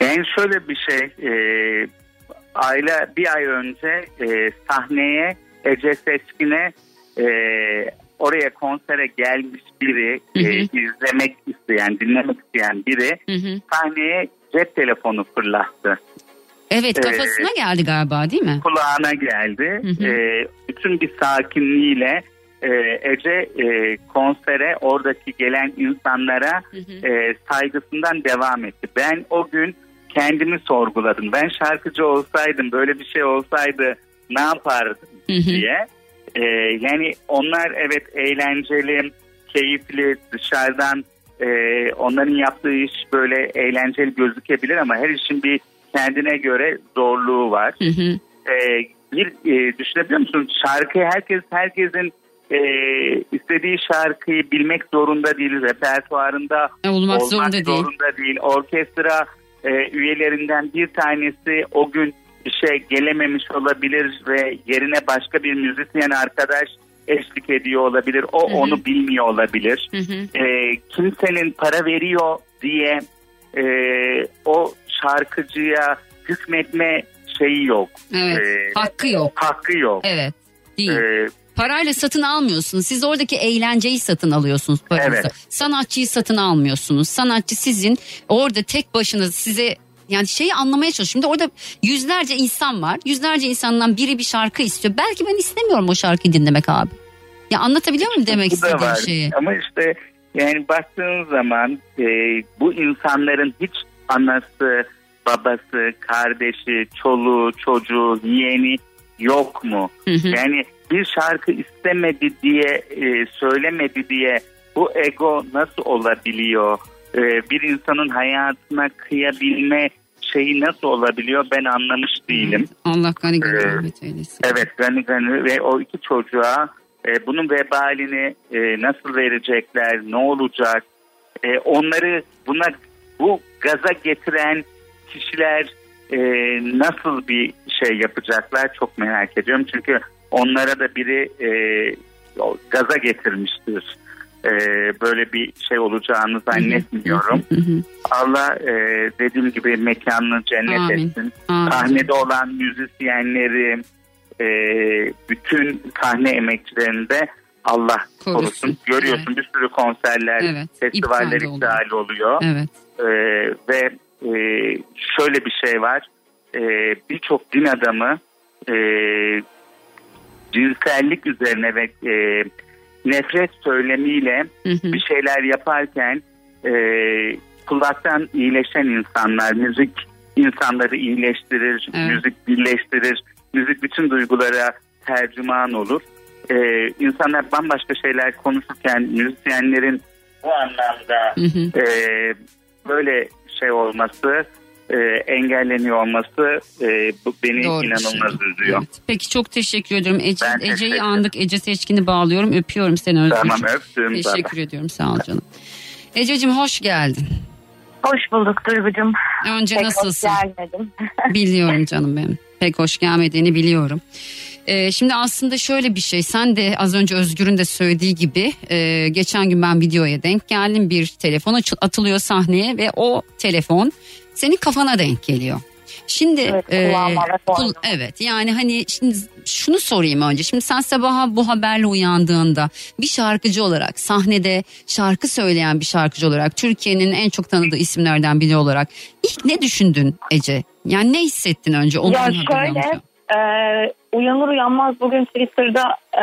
Yani şöyle bir şey, e, aile bir ay önce e, sahneye Ece Seçkin'e e, oraya konsere gelmiş biri, Hı hı. e, izlemek isteyen, dinlemek isteyen biri Hı hı. sahneye cep telefonu fırlattı. Evet Ee, kafasına geldi galiba değil mi? Kulağına geldi. Hı hı. E, bütün bir sakinliğiyle e, Ece e, konsere oradaki gelen insanlara Hı hı. e, saygısından devam etti. Ben o gün kendimi sorguladım. Ben şarkıcı olsaydım böyle bir şey olsaydı ne yapardım Hı hı. diye. E, yani onlar evet eğlenceli, keyifli dışarıdan e, onların yaptığı iş böyle eğlenceli gözükebilir ama her işin bir kendine göre zorluğu var. Hı hı. E, bir e, düşünebiliyor musun? Şarkı herkes herkesin e, istediği şarkıyı bilmek zorunda değil. Repertuarında E, Olmak olmak zorunda değil. zorunda değil. Orkestra e, üyelerinden bir tanesi o gün işe gelememiş olabilir ve yerine başka bir müzisyen arkadaş eşlik ediyor olabilir. O Hı hı. onu bilmiyor olabilir. Hı hı. E, kimsenin para veriyor diye e, o şarkıcıya hükmetme şeyi yok. Evet. E, Hakkı yok. hakkı yok. Evet. Değil. E, Parayla satın almıyorsunuz. Siz oradaki eğlenceyi satın alıyorsunuz paranızı. Evet. Sanatçıyı satın almıyorsunuz. Sanatçı sizin orada tek başına size yani şeyi anlamaya çalışıyorum. Şimdi orada yüzlerce insan var. Yüzlerce insandan biri bir şarkı istiyor. Belki ben istemiyorum o şarkıyı dinlemek abi. Ya anlatabiliyor muyum demek istediğim şeyi? Ama işte yani baktığın zaman e, bu insanların hiç anası, babası, kardeşi, çoluğu, çocuğu, yeğeni yok mu? Hı hı. Yani bir şarkı istemedi diye, e, söylemedi diye bu ego nasıl olabiliyor? E, bir insanın hayatına kıyabilme şeyi nasıl olabiliyor ben anlamış değilim. Allah gani gani Ee, rahmet eylesin. Evet gani gani ve o iki çocuğa e, bunun vebalini e, nasıl verecekler, ne olacak? E, onları buna bu gaza getiren kişiler e, nasıl bir şey yapacaklar çok merak ediyorum. Çünkü onlara da biri e, gaza getirmiştir. E, böyle bir şey olacağını zannetmiyorum. Allah e, dediğim gibi mekanını cennet Amin. etsin. Amin. Sahnede olan müzisyenleri, e, bütün sahne emekçilerini de Allah Korusun. korusun. Görüyorsun bir sürü konserler, Evet, festivaller iptal oluyor. Evet. E, ve e, şöyle bir şey var. E, Birçok din adamı e, cinsellik üzerine ve e, nefret söylemiyle Hı hı. bir şeyler yaparken e, kulaktan iyileşen insanlar, müzik insanları iyileştirir, Evet. müzik birleştirir, müzik bütün duygulara tercüman olur. E, insanlar bambaşka şeyler konuşurken müzisyenlerin bu anlamda Hı hı. e, böyle şey olması e, engelleniyor olması e, bu beni Doğru inanılmaz şey. üzüyor. Evet. Peki çok teşekkür ediyorum. Ece, Ben teşekkür Ece'yi ederim. andık. Ece Seçkin'i bağlıyorum. Öpüyorum seni Özgür. Tamam öptüm. Teşekkür ediyorum sağ ol canım. Ececiğim hoş geldin. Hoş bulduk Duygucuğum. Önce Pek nasılsın? hoş gelmedim. *laughs* Biliyorum canım benim. Pek hoş gelmediğini biliyorum. Ee, şimdi aslında şöyle bir şey sen de az önce Özgür'ün de söylediği gibi e, geçen gün ben videoya denk geldim bir telefon atılıyor sahneye ve o telefon senin kafana denk geliyor. Şimdi Evet, e, kul- evet yani hani şimdi şunu sorayım önce. Şimdi sen sabaha bu haberle uyandığında bir şarkıcı olarak sahnede şarkı söyleyen bir şarkıcı olarak Türkiye'nin en çok tanıdığı isimlerden biri olarak ilk ne düşündün Ece? Yani ne hissettin önce? Onun Ya şöyle e, uyanır uyanmaz bugün Twitter'da e,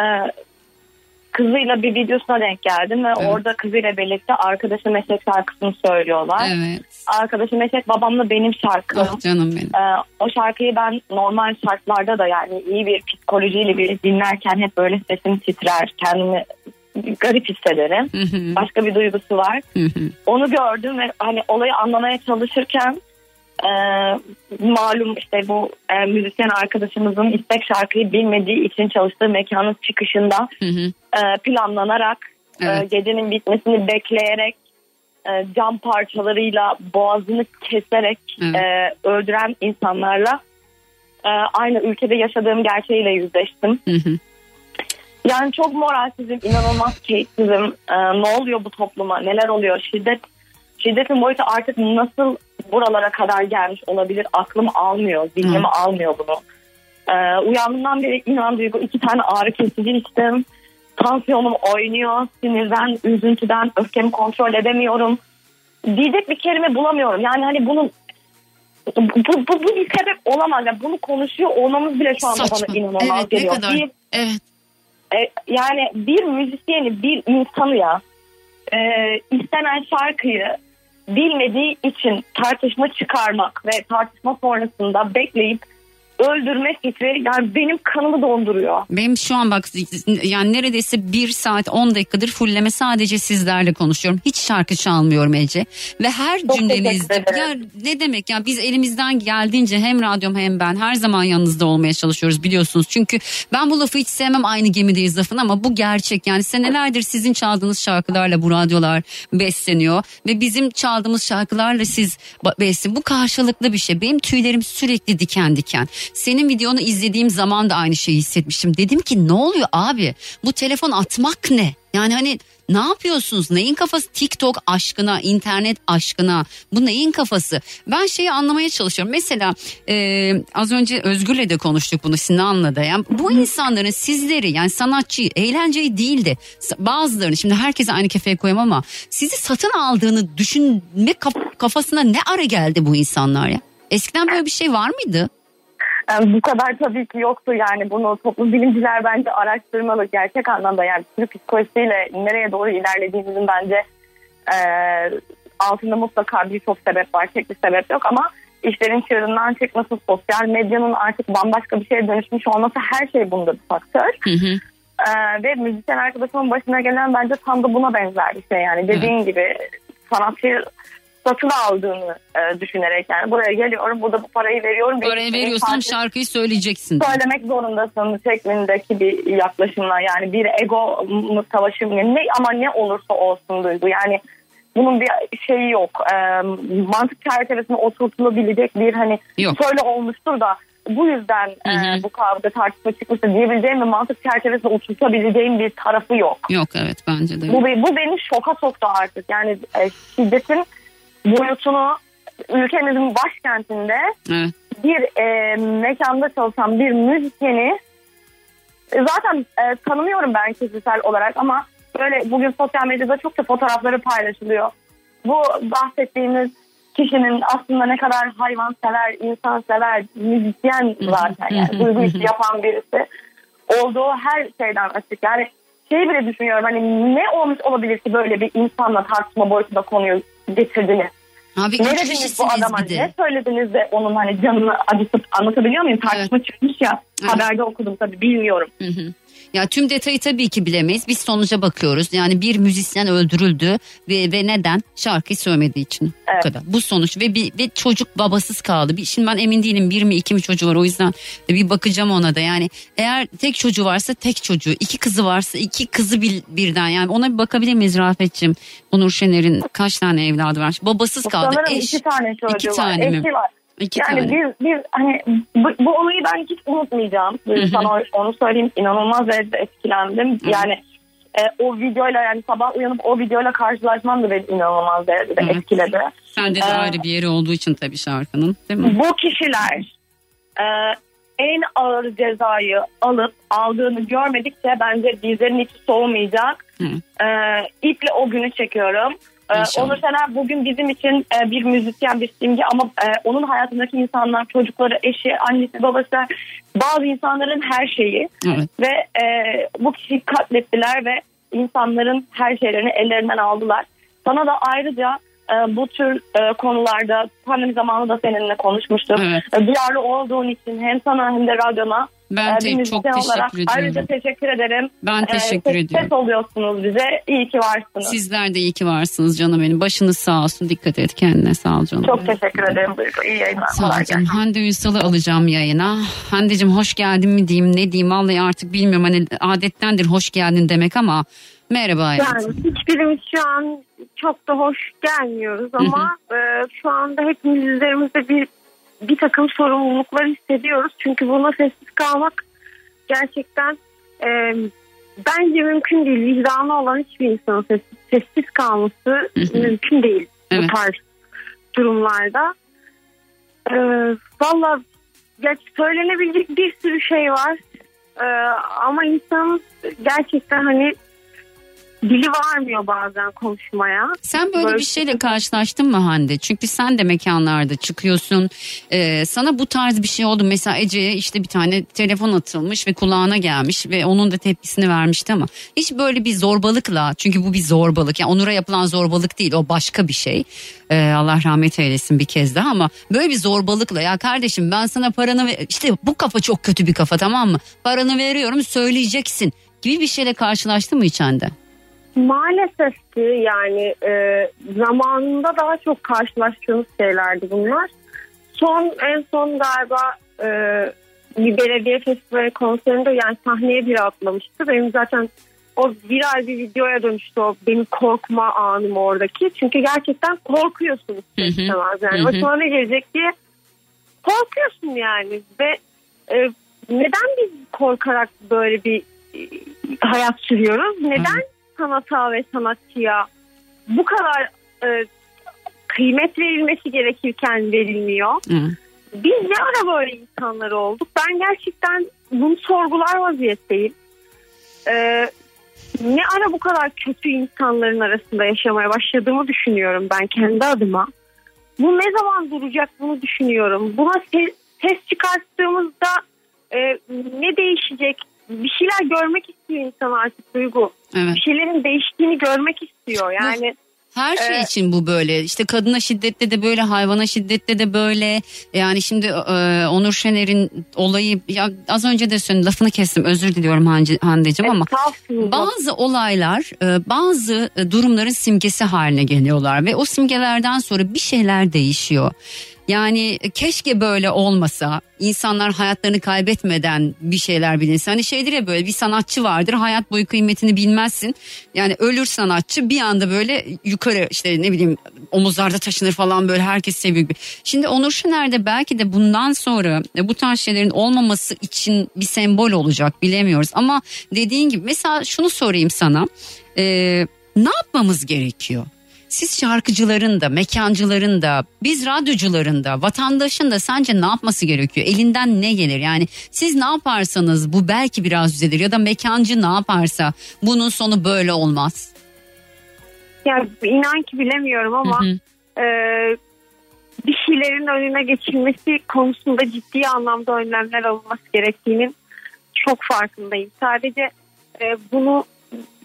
kızıyla bir videosuna denk geldim ve Evet. orada kızıyla birlikte arkadaşı Meslek şarkısını söylüyorlar. Evet. Arkadaşı Meslek babamla benim şarkım. Ah canım benim. Ee, o şarkıyı ben normal şartlarda da yani iyi bir psikolojiyle bir dinlerken hep böyle sesim titrer. Kendimi garip hissederim. Hı hı, Başka bir duygusu var. hı hı. Onu gördüm ve hani olayı anlamaya çalışırken e, malum işte bu e, müzisyen arkadaşımızın istek şarkıyı bilmediği için çalıştığı mekanın çıkışında Hı hı. e, planlanarak e, Evet. gecenin bitmesini bekleyerek e, cam parçalarıyla boğazını keserek Evet. e, öldüren insanlarla e, aynı ülkede yaşadığım gerçeğiyle yüzleştim. Hı hı. Yani çok moralsizim, inanılmaz keyifsizim. E, ne oluyor bu topluma, neler oluyor? Şiddet, şiddetin boyutu artık nasıl buralara kadar gelmiş olabilir? Aklım almıyor, zihnim Hı. almıyor bunu. E, uyandığımdan beri inan duygu iki tane ağrı kesici içtim. Tansiyonum oynuyor, sinirden, üzüntüden, öfkemi kontrol edemiyorum. Diyecek bir kelime bulamıyorum. Yani hani bunun bu, bu, bu bir sebep olamaz. Yani bunu konuşuyor olmamız bile şu anda Saçma. bana inanılmaz Evet geliyor. kadar. Bir, Evet. e, yani bir müzisyeni, bir insanı ya e, istenen şarkıyı bilmediği için tartışma çıkarmak ve tartışma sonrasında bekleyip öldürme fikri yani benim kanımı donduruyor. Benim şu an bak yani neredeyse bir saat 10 dakikadır fulleme sadece sizlerle konuşuyorum. Hiç şarkı çalmıyorum Ece. Ve her Çok cümlenizde ya ne demek ya biz elimizden geldiğince hem radyom hem ben her zaman yanınızda olmaya çalışıyoruz biliyorsunuz. Çünkü ben bu lafı hiç sevmem aynı gemideyiz lafını ama bu gerçek. Yani senelerdir sizin çaldığınız şarkılarla bu radyolar besleniyor ve bizim çaldığımız şarkılarla siz beslen. Bu karşılıklı bir şey. Benim tüylerim sürekli diken diken. Senin videonu izlediğim zaman da aynı şeyi hissetmiştim. Dedim ki ne oluyor abi? Bu telefon atmak ne? Yani hani ne yapıyorsunuz? Neyin kafası? TikTok aşkına, internet aşkına. Bu neyin kafası? Ben şeyi anlamaya çalışıyorum. Mesela e, az önce Özgür'le de konuştuk bunu Sinan'la da. Yani bu insanların sizleri yani sanatçıyı, eğlenceyi değil de bazılarını şimdi herkese aynı kefeye koyamam ama sizi satın aldığını düşünme kaf- kafasına ne ara geldi bu insanlar ya? Eskiden böyle bir şey var mıydı? Yani bu kadar tabii ki yoktu yani. Bunu toplum bilimciler bence araştırmalı. Gerçek anlamda yani Türk psikolojisiyle nereye doğru ilerlediğimizin bence e, altında mutlaka birçok sebep var. Tek bir sebep yok ama işlerin çığırından çıkması sosyal medyanın artık bambaşka bir şeye dönüşmüş olması her şey bunda bir faktör. Hı hı. Ee, ve müzisyen arkadaşımın başına gelen bence tam da buna benzer bir şey yani. Dediğin gibi sanatçıyı satın aldığını e, düşünerek yani buraya geliyorum burada bu parayı veriyorum. ve Parayı parça şarkıyı söyleyeceksin. söylemek zorundasın şeklindeki bir yaklaşımla yani bir ego savaşı ne ama ne olursa olsun duygu yani bunun bir şeyi yok Ee, mantık çerçevesine oturtulabilecek bir hani Yok. şöyle olmuştur da bu yüzden Hı hı. e, bu kavga tartışma çıkmıştır diyebileceğim ve mantık çerçevesine oturtabileceğim bir tarafı yok. Yok evet bence de. Bu, bu beni şoka soktu artık. Yani e, şiddetin boyutunu ülkemizin başkentinde Evet. bir e, mekanda çalışan bir müzisyeni zaten e, tanımıyorum ben kişisel olarak ama böyle bugün sosyal medyada çokça fotoğrafları paylaşılıyor. Bu bahsettiğimiz kişinin aslında ne kadar hayvansever, insansever, müzisyen zaten yani duygu işi yapan birisi olduğu her şeyden açık. Yani şeyi bile düşünüyorum hani ne olmuş olabilir ki böyle bir insanla tartışma boyutunda konuyu getirdiniz. Abi Ne dediniz bu adama? de. Ne söylediniz de onun hani canını acıtıp anlatabiliyor muyum? Tartışma çıkmış ya. Evet. Haberde okudum tabii bilmiyorum. Hı hı. Ya tüm detayı tabii ki bilemeyiz. Biz sonuca bakıyoruz. Yani bir müzisyen öldürüldü ve, ve neden? Şarkıyı söylemediği için. Evet. Bu kadar. Bu sonuç ve bir ve çocuk babasız kaldı. Bir, şimdi ben emin değilim bir mi iki mi çocuğu var o yüzden bir bakacağım ona da. Yani eğer tek çocuğu varsa tek çocuğu, iki kızı varsa iki kızı bir, birden yani ona bir bakabilir miyiz Rafet'ciğim? Onur Şener'in kaç tane evladı var? Babasız kaldı. Sanırım Eş. iki tane çocuğu İki var. tane mi? Eşi var. İki yani tane. biz, biz hani bu, bu olayı ben hiç unutmayacağım. Sana onu söyleyeyim inanılmaz derecede etkilendim. hı. Yani e, o videoyla yani sabah uyanıp o videoyla karşılaşmam da beni inanılmaz derecede Evet. etkiledi. Sende de Ee, ayrı bir yeri olduğu için tabii şarkının değil mi? Bu kişiler e, en ağır cezayı alıp aldığını görmedikçe bence dizlerin içi soğumayacak. Hı. E, iple o günü çekiyorum. E, İnşallah. Onur Şener bugün bizim için e, bir müzisyen, bir simge ama e, onun hayatındaki insanlar, çocukları, eşi, annesi, babası, bazı insanların her şeyi Evet. ve e, bu kişiyi katlettiler ve insanların her şeylerini ellerinden aldılar. Sana da ayrıca bu tür konularda pandemi zamanı da seninle konuşmuştuk. Evet. Duyarlı olduğun için hem sana hem de radyona Ben e, te- bir çok müzisyen olarak teşekkür ediyorum. ayrıca teşekkür ederim. Ben E, teşekkür ses- ediyorum. Ses oluyorsunuz bize. İyi ki varsınız. Sizler de iyi ki varsınız canım benim. Başınız sağ olsun. Dikkat et kendine sağ ol canım. Çok teşekkür ederim Duygu. İyi yayınlar. Sağ ol canım. Hande Ünsal'ı alacağım yayına. Hande'cim hoş geldin mi diyeyim ne diyeyim vallahi artık bilmiyorum hani adettendir hoş geldin demek ama merhaba hayatım. Yani hiçbirimiz şu an çok da hoş gelmiyoruz ama e, şu anda hepimiz üzerimizde bir bir takım sorumluluklar hissediyoruz. Çünkü buna sessiz kalmak gerçekten e, bence mümkün değil. Vicdanı olan hiçbir insanın sessiz, sessiz kalması mümkün değil Evet. bu tarz durumlarda. E, Valla ya söylenebilecek bir sürü şey var. E, ama insanın gerçekten hani dili varmıyor bazen konuşmaya. Sen böyle Böyle- bir şeyle karşılaştın mı Hande? Çünkü sen de mekanlarda çıkıyorsun. Ee, sana bu tarz bir şey oldu. Mesela Ece'ye işte bir tane telefon atılmış ve kulağına gelmiş ve onun da tepkisini vermişti ama hiç böyle bir zorbalıkla çünkü bu bir zorbalık. Yani Onur'a yapılan zorbalık değil o başka bir şey. Ee, Allah rahmet eylesin bir kez daha ama böyle bir zorbalıkla ya kardeşim ben sana paranı ve işte bu kafa çok kötü bir kafa tamam mı? Paranı veriyorum söyleyeceksin gibi bir şeyle karşılaştın mı hiç Hande? Maalesef ki yani e, zamanında daha çok karşılaştığımız şeylerdi bunlar. Son en son galiba e, bir belediye festivali konserinde yani sahneye biri atlamıştı. Benim zaten o viral bir videoya dönüştü o benim korkma anım oradaki. Çünkü gerçekten korkuyorsunuz istemez yani. Başıma ne gelecek diye korkuyorsun yani ve e, neden biz korkarak böyle bir e, hayat sürüyoruz? Neden sanata ve sanatçıya bu kadar e, kıymet verilmesi gerekirken verilmiyor? Hı. Biz ne ara böyle insanlar olduk? Ben gerçekten bunu sorgular vaziyetteyim. Ee, ne ara bu kadar kötü insanların arasında yaşamaya başladığımı düşünüyorum ben kendi adıma. Bu ne zaman duracak bunu düşünüyorum. Buna ses, ses çıkarttığımızda e, ne değişecek? Bir şeyler görmek istiyor insan artık Duygu. Evet. Bir şeylerin değiştiğini görmek istiyor. Yani Her şey Ee, için bu böyle. İşte kadına şiddette de böyle, hayvana şiddette de böyle. Yani şimdi e, Onur Şener'in olayı ya az önce de söyledim lafını kestim. Özür diliyorum Hande, Hande'cim ama estağfurullah. bazı olaylar e, bazı e, durumların simgesi haline geliyorlar ve o simgelerden sonra bir şeyler değişiyor. Yani keşke böyle olmasa insanlar hayatlarını kaybetmeden bir şeyler bilinse. Hani şeydir ya böyle bir sanatçı vardır hayat boyu kıymetini bilmezsin. Yani ölür sanatçı bir anda böyle yukarı işte ne bileyim omuzlarda taşınır falan böyle herkes seviyor gibi. Şimdi Onur Şener de belki de bundan sonra e, bu tarz şeylerin olmaması için bir sembol olacak bilemiyoruz. Ama dediğin gibi mesela şunu sorayım sana E, ne yapmamız gerekiyor? Siz şarkıcıların da, mekancıların da, biz radyocuların da, vatandaşın da sence ne yapması gerekiyor? Elinden ne gelir? Yani siz ne yaparsanız bu belki biraz düzelir ya da mekancı ne yaparsa bunun sonu böyle olmaz. Ya inan ki bilemiyorum ama Hı hı. e, bir şeylerin önüne geçilmesi konusunda ciddi anlamda önlemler alınması gerektiğinin çok farkındayım. Sadece e, bunu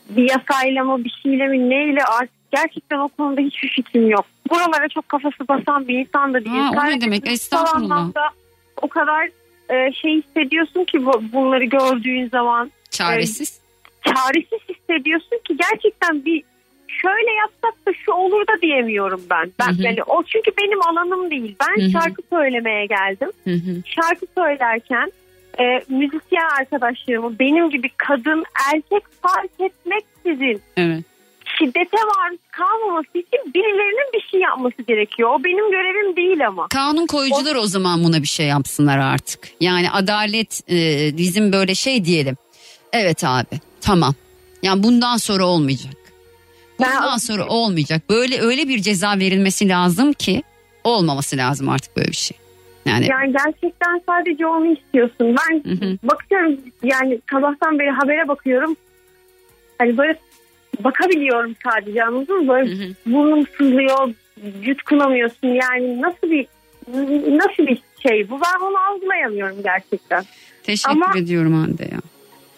bir yasayla mı bir şeyle mi neyle artık gerçekten o konuda hiçbir fikrim yok. Buralara çok kafası basan bir insan da değilim. Ha, o ne demek? Estağfurullah. O kadar e, şey hissediyorsun ki bu, bunları gördüğün zaman Çaresiz. e, çaresiz hissediyorsun ki gerçekten bir şöyle yapsak da şu olur da diyemiyorum ben. Ben Hı hı. yani o çünkü benim alanım değil. Ben Hı hı. şarkı söylemeye geldim. Hı hı. Şarkı söylerken e, müzisyen arkadaşlarımı benim gibi kadın erkek fark etmeksizin Evet. Şiddete maruz kalmaması için birilerinin bir şey yapması gerekiyor. O benim görevim değil ama. Kanun koyucular o zaman buna bir şey yapsınlar artık. Yani adalet e, bizim böyle şey diyelim. Evet abi tamam. Yani bundan sonra olmayacak. Bundan Ben- sonra olmayacak. Böyle öyle bir ceza verilmesi lazım ki olmaması lazım artık böyle bir şey. Yani, Yani gerçekten sadece onu istiyorsun. Ben Hı hı. bakıyorum yani sabahtan beri habere bakıyorum. Hani böyle bakabiliyorum sadece anladın mı? Böyle Hı hı. burnum sızlıyor, yutkunamıyorsun. Yani nasıl bir nasıl bir şey bu? Ben onu algılayamıyorum gerçekten. teşekkür ama- ediyorum Hande ya.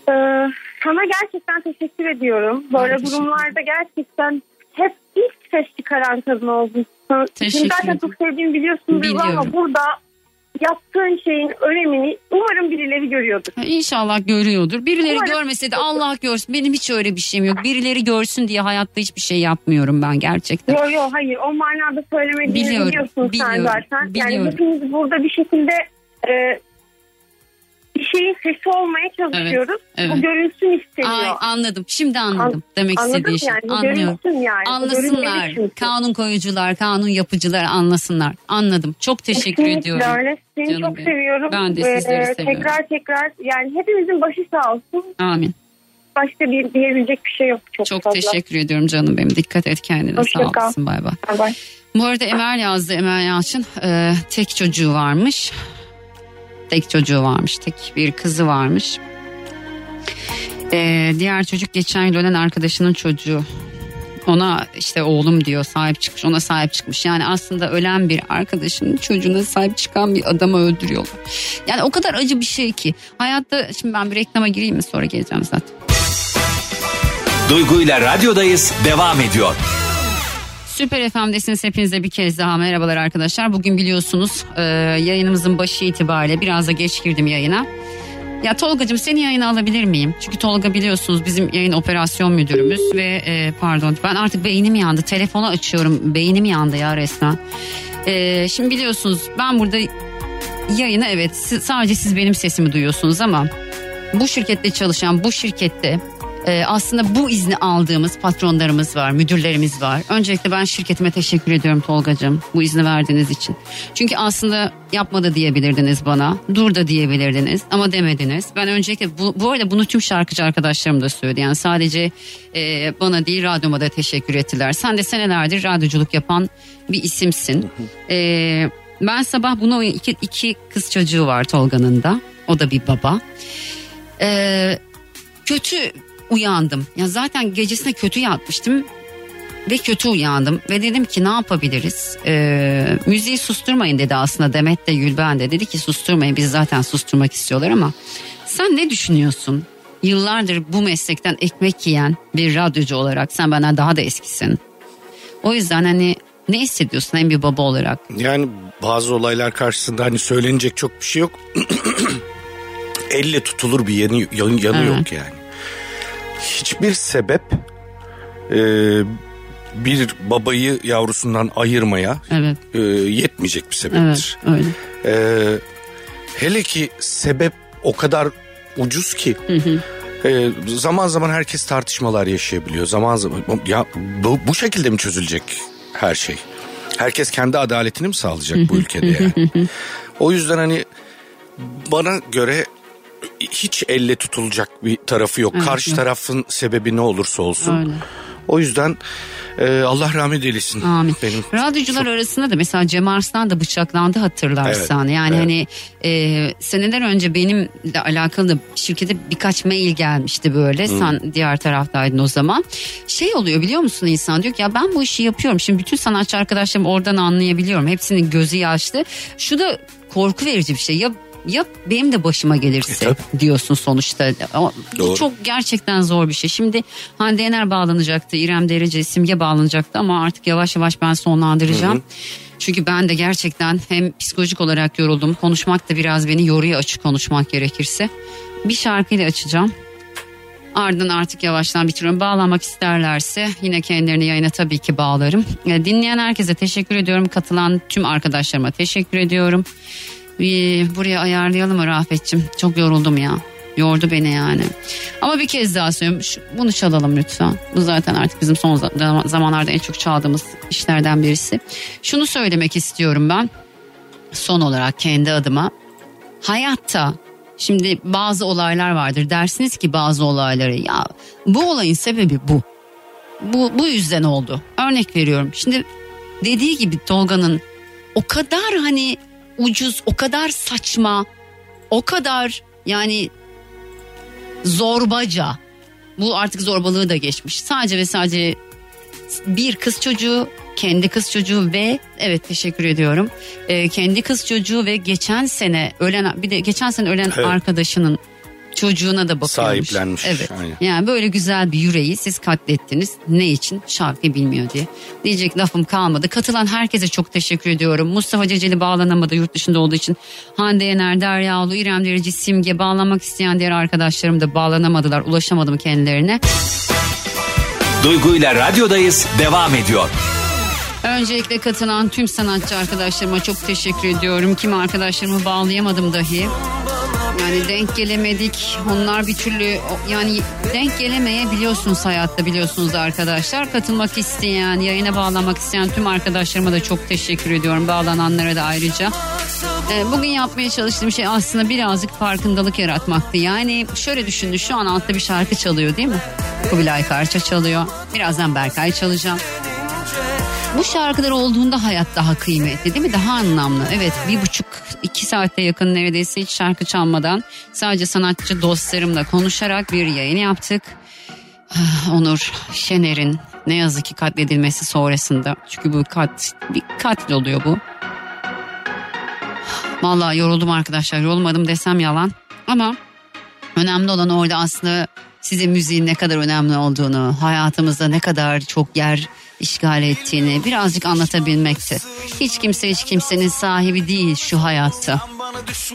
Ee, sana gerçekten teşekkür ediyorum. Böyle teşekkür durumlarda gerçekten hep ilk ses çıkaran kadın oldun. Teşekkür Seni zaten çok sevdiğimi biliyorsunuz Biliyorum. ama burada yaptığın şeyin önemini umarım birileri görüyordur. Ha, İnşallah görüyordur. Birileri Umarım. görmese de Allah görsün. Benim hiç öyle bir şeyim yok. Birileri görsün diye hayatta hiçbir şey yapmıyorum ben gerçekten. Yok yok hayır o manada söylemediğini Biliyorum, biliyorsun sen biliyorum, zaten. biliyorum. Yani hepimiz burada bir şekilde e, bir şeyin sesi olmaya çalışıyoruz. evet. Bu görülsün isteniyor. Ay, anladım. Şimdi anladım demek Anladın istediği şey. yani? Anlıyorum. yani. Anlasınlar. Kanun koyucular, kanun yapıcılar anlasınlar. Anladım. Çok teşekkür Kesinlikle ediyorum. öyle. Seni Canım çok benim. seviyorum. Ben de Ee, sizleri seviyorum. Tekrar tekrar yani hepimizin başı sağ olsun. Amin. Başka bir diyebilecek bir şey yok çok, Çok fazla. teşekkür ediyorum canım benim. Dikkat et kendine. Hoşça Sağ kal. olasın. Bay bay. Bay bay. Bu arada Emel yazdı. Emel Yalçın e, tek çocuğu varmış. Tek çocuğu varmış. Tek bir kızı varmış. E, diğer çocuk geçen yıl ölen arkadaşının çocuğu. Ona işte oğlum diyor sahip çıkmış ona sahip çıkmış. Yani aslında ölen bir arkadaşının çocuğuna sahip çıkan bir adamı öldürüyorlar. Yani o kadar acı bir şey ki. Hayatta şimdi ben bir reklama gireyim mi sonra geleceğim zaten. Duygu ile radyodayız devam ediyor. Süper FM'desiniz hepinize bir kez daha merhabalar arkadaşlar. Bugün biliyorsunuz e, yayınımızın başı itibariyle biraz da geç girdim yayına. Ya Tolgacığım seni yayına alabilir miyim? Çünkü Tolga biliyorsunuz bizim yayın operasyon müdürümüz ve e, pardon ben artık beynim yandı. Telefonu açıyorum beynim yandı ya resmen. E, şimdi biliyorsunuz ben burada yayını evet sadece siz benim sesimi duyuyorsunuz ama bu şirkette çalışan bu şirkette e, aslında bu izni aldığımız patronlarımız var, müdürlerimiz var. Öncelikle ben şirketime teşekkür ediyorum Tolgacığım bu izni verdiğiniz için. Çünkü aslında yapma da diyebilirdiniz bana, dur da diyebilirdiniz ama demediniz. Ben öncelikle bu, bu arada bunu tüm şarkıcı arkadaşlarım da söyledi. Yani sadece e, bana değil radyoma da teşekkür ettiler. Sen de senelerdir radyoculuk yapan bir isimsin. E, ben sabah bunu iki, iki kız çocuğu var Tolga'nın da. O da bir baba. Ee, kötü uyandım. Ya zaten gecesine kötü yatmıştım ve kötü uyandım ve dedim ki ne yapabiliriz? Ee, müziği susturmayın dedi aslında Demet de Gülben de dedi ki susturmayın biz zaten susturmak istiyorlar ama sen ne düşünüyorsun? Yıllardır bu meslekten ekmek yiyen bir radyocu olarak sen benden daha da eskisin. O yüzden hani ne hissediyorsun hem bir baba olarak? Yani bazı olaylar karşısında hani söylenecek çok bir şey yok. *clears throat* Elle tutulur bir yanı, yanı, yanı yok yani. Hiçbir sebep e, bir babayı yavrusundan ayırmaya Evet, e, yetmeyecek bir evet sebeptir. öyle. E, hele ki sebep o kadar ucuz ki Hı hı. e, zaman zaman herkes tartışmalar yaşayabiliyor. Zaman zaman ya bu, bu şekilde mi çözülecek her şey? Herkes kendi adaletini mi sağlayacak bu ülkede yani? O yüzden hani bana göre hiç elle tutulacak bir tarafı yok. Evet, Karşı tarafın sebebi ne olursa olsun. Öyle. O yüzden e, Allah rahmet eylesin. Amin. Benim Radyocular arasında da mesela Cem Arslan da bıçaklandı hatırlarsan. Evet, yani evet. hani e, seneler önce benimle alakalı da şirkete birkaç mail gelmişti böyle. Sen diğer taraftaydın o zaman. Şey oluyor biliyor musun insan diyor ki ya ben bu işi yapıyorum. Şimdi bütün sanatçı arkadaşlarım oradan anlayabiliyorum. Hepsinin gözü yaşlı. Şu da korku verici bir şey. Ya ya benim de başıma gelirse E, diyorsun sonuçta. Ama bu Doğru. çok gerçekten zor bir şey. Şimdi Hande Yener bağlanacaktı, İrem Derece, Simge bağlanacaktı ama artık yavaş yavaş ben sonlandıracağım. Çünkü ben de gerçekten hem psikolojik olarak yoruldum. Konuşmak da biraz beni yoruyor açık konuşmak gerekirse. Bir şarkıyla açacağım. Ardından artık yavaştan bitiriyorum. Bağlanmak isterlerse yine kendilerini yayına tabii ki bağlarım. E, dinleyen herkese teşekkür ediyorum. Katılan tüm arkadaşlarıma teşekkür ediyorum. Buraya ayarlayalım mı Rafet'cim? Çok yoruldum ya. Yordu beni yani. Ama bir kez daha söylüyorum. Bunu çalalım lütfen. Bu zaten artık bizim son za- zamanlarda en çok çaldığımız işlerden birisi. Şunu söylemek istiyorum ben. Son olarak kendi adıma. Hayatta şimdi bazı olaylar vardır. Dersiniz ki bazı olayları ya bu olayın sebebi bu. Bu, bu yüzden oldu. Örnek veriyorum. Şimdi dediği gibi Tolga'nın o kadar hani ucuz, o kadar saçma, o kadar yani zorbaca. Bu artık zorbalığı da geçmiş. Sadece ve sadece bir kız çocuğu, kendi kız çocuğu ve evet teşekkür ediyorum. Ee, kendi kız çocuğu ve geçen sene ölen bir de geçen sene ölen Evet. arkadaşının çocuğuna da bakıyormuş. Sahiplenmiş, Evet. aynen. Yani böyle güzel bir yüreği siz katlettiniz. Ne için? Şarkı bilmiyor diye. Diyecek lafım kalmadı. Katılan herkese çok teşekkür ediyorum. Mustafa Ceceli bağlanamadı yurt dışında olduğu için. Hande Yener, Derya Ulu, İrem Derici, Simge bağlanmak isteyen diğer arkadaşlarım da bağlanamadılar. Ulaşamadım kendilerine. Duygu ile radyodayız devam ediyor. Öncelikle katılan tüm sanatçı arkadaşlarıma çok teşekkür ediyorum. Kim arkadaşlarımı bağlayamadım dahi. Yani denk gelemedik. Onlar bir türlü yani denk gelemeyebiliyorsunuz hayatta biliyorsunuz arkadaşlar. Katılmak isteyen, yayına bağlanmak isteyen tüm arkadaşlarıma da çok teşekkür ediyorum. Bağlananlara da ayrıca. Ee, Bugün yapmaya çalıştığım şey aslında birazcık farkındalık yaratmaktı. Yani şöyle düşünün şu an altta bir şarkı çalıyor değil mi? Kubilay Karça çalıyor. Birazdan Berkay çalacağım. Bu şarkılar olduğunda hayat daha kıymetli değil mi? Daha anlamlı. Evet bir buçuk iki saate yakın neredeyse hiç şarkı çalmadan sadece sanatçı dostlarımla konuşarak bir yayın yaptık. Ah, Onur Şener'in ne yazık ki katledilmesi sonrasında. Çünkü bu kat, bir katil oluyor bu. Vallahi yoruldum arkadaşlar yorulmadım desem yalan. Ama önemli olan orada aslında size müziğin ne kadar önemli olduğunu, hayatımızda ne kadar çok yer işgal ettiğini birazcık anlatabilmekti. Hiç kimse hiç kimsenin sahibi değil şu hayatta.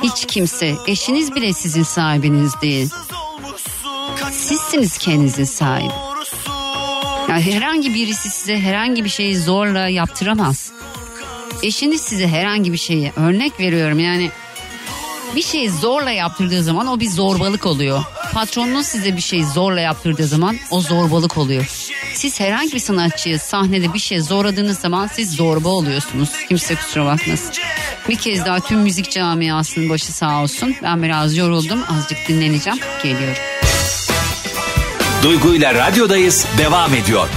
Hiç kimse, eşiniz bile sizin sahibiniz değil. Sizsiniz kendinizin sahibi. Yani herhangi birisi size herhangi bir şeyi zorla yaptıramaz. Eşiniz size herhangi bir şeyi örnek veriyorum yani bir şeyi zorla yaptırdığı zaman o bir zorbalık oluyor. Patronunuz size bir şeyi zorla yaptırdığı zaman o zorbalık oluyor. Siz herhangi bir sanatçıyı sahnede bir şey zorladığınız zaman siz zorba oluyorsunuz. Kimse kusura bakmasın. Bir kez daha tüm müzik camiasının başı sağ olsun. Ben biraz yoruldum. Azıcık dinleneceğim. Geliyorum. Duygu ile radyodayız devam ediyor.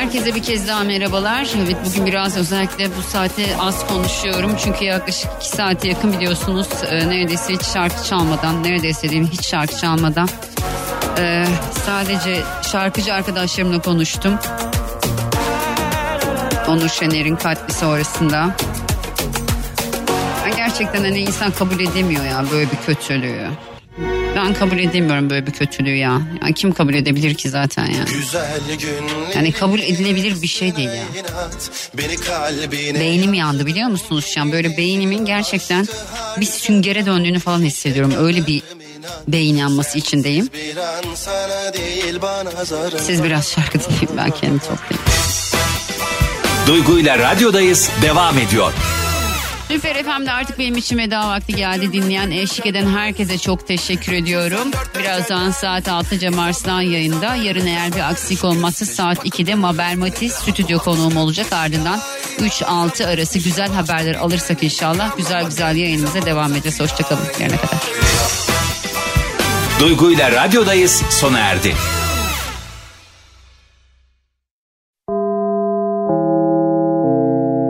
Herkese bir kez daha merhabalar. Evet bugün biraz özellikle bu saate az konuşuyorum. Çünkü yaklaşık iki saate yakın biliyorsunuz e, neredeyse hiç şarkı çalmadan, neredeyse diyeyim hiç şarkı çalmadan e, sadece şarkıcı arkadaşlarımla konuştum. Onur Şener'in katli sonrasında. Ben gerçekten hani insan kabul edemiyor ya böyle bir kötülüğü. Ben kabul edemiyorum böyle bir kötülüğü ya. Yani kim kabul edebilir ki zaten ya. Yani kabul edilebilir bir şey değil ya. Beynim yandı biliyor musunuz şu an? Böyle beynimin gerçekten bir süngere döndüğünü falan hissediyorum. Öyle bir beyin yanması içindeyim. Siz biraz şarkı dinleyin ben kendimi toplayayım. Duygu ile radyodayız devam ediyor. Süper FM'de artık benim için veda vakti geldi. Dinleyen, eşlik eden herkese çok teşekkür ediyorum. Birazdan saat 6 Cem Arslan yayında. Yarın eğer bir aksilik olmazsa saat 2'de Mabel Matiz stüdyo konuğum olacak. Ardından 3-6 arası güzel haberler alırsak inşallah güzel güzel yayınımıza devam edeceğiz. Hoşçakalın. Yarına kadar. Duygu ile radyodayız sona erdi.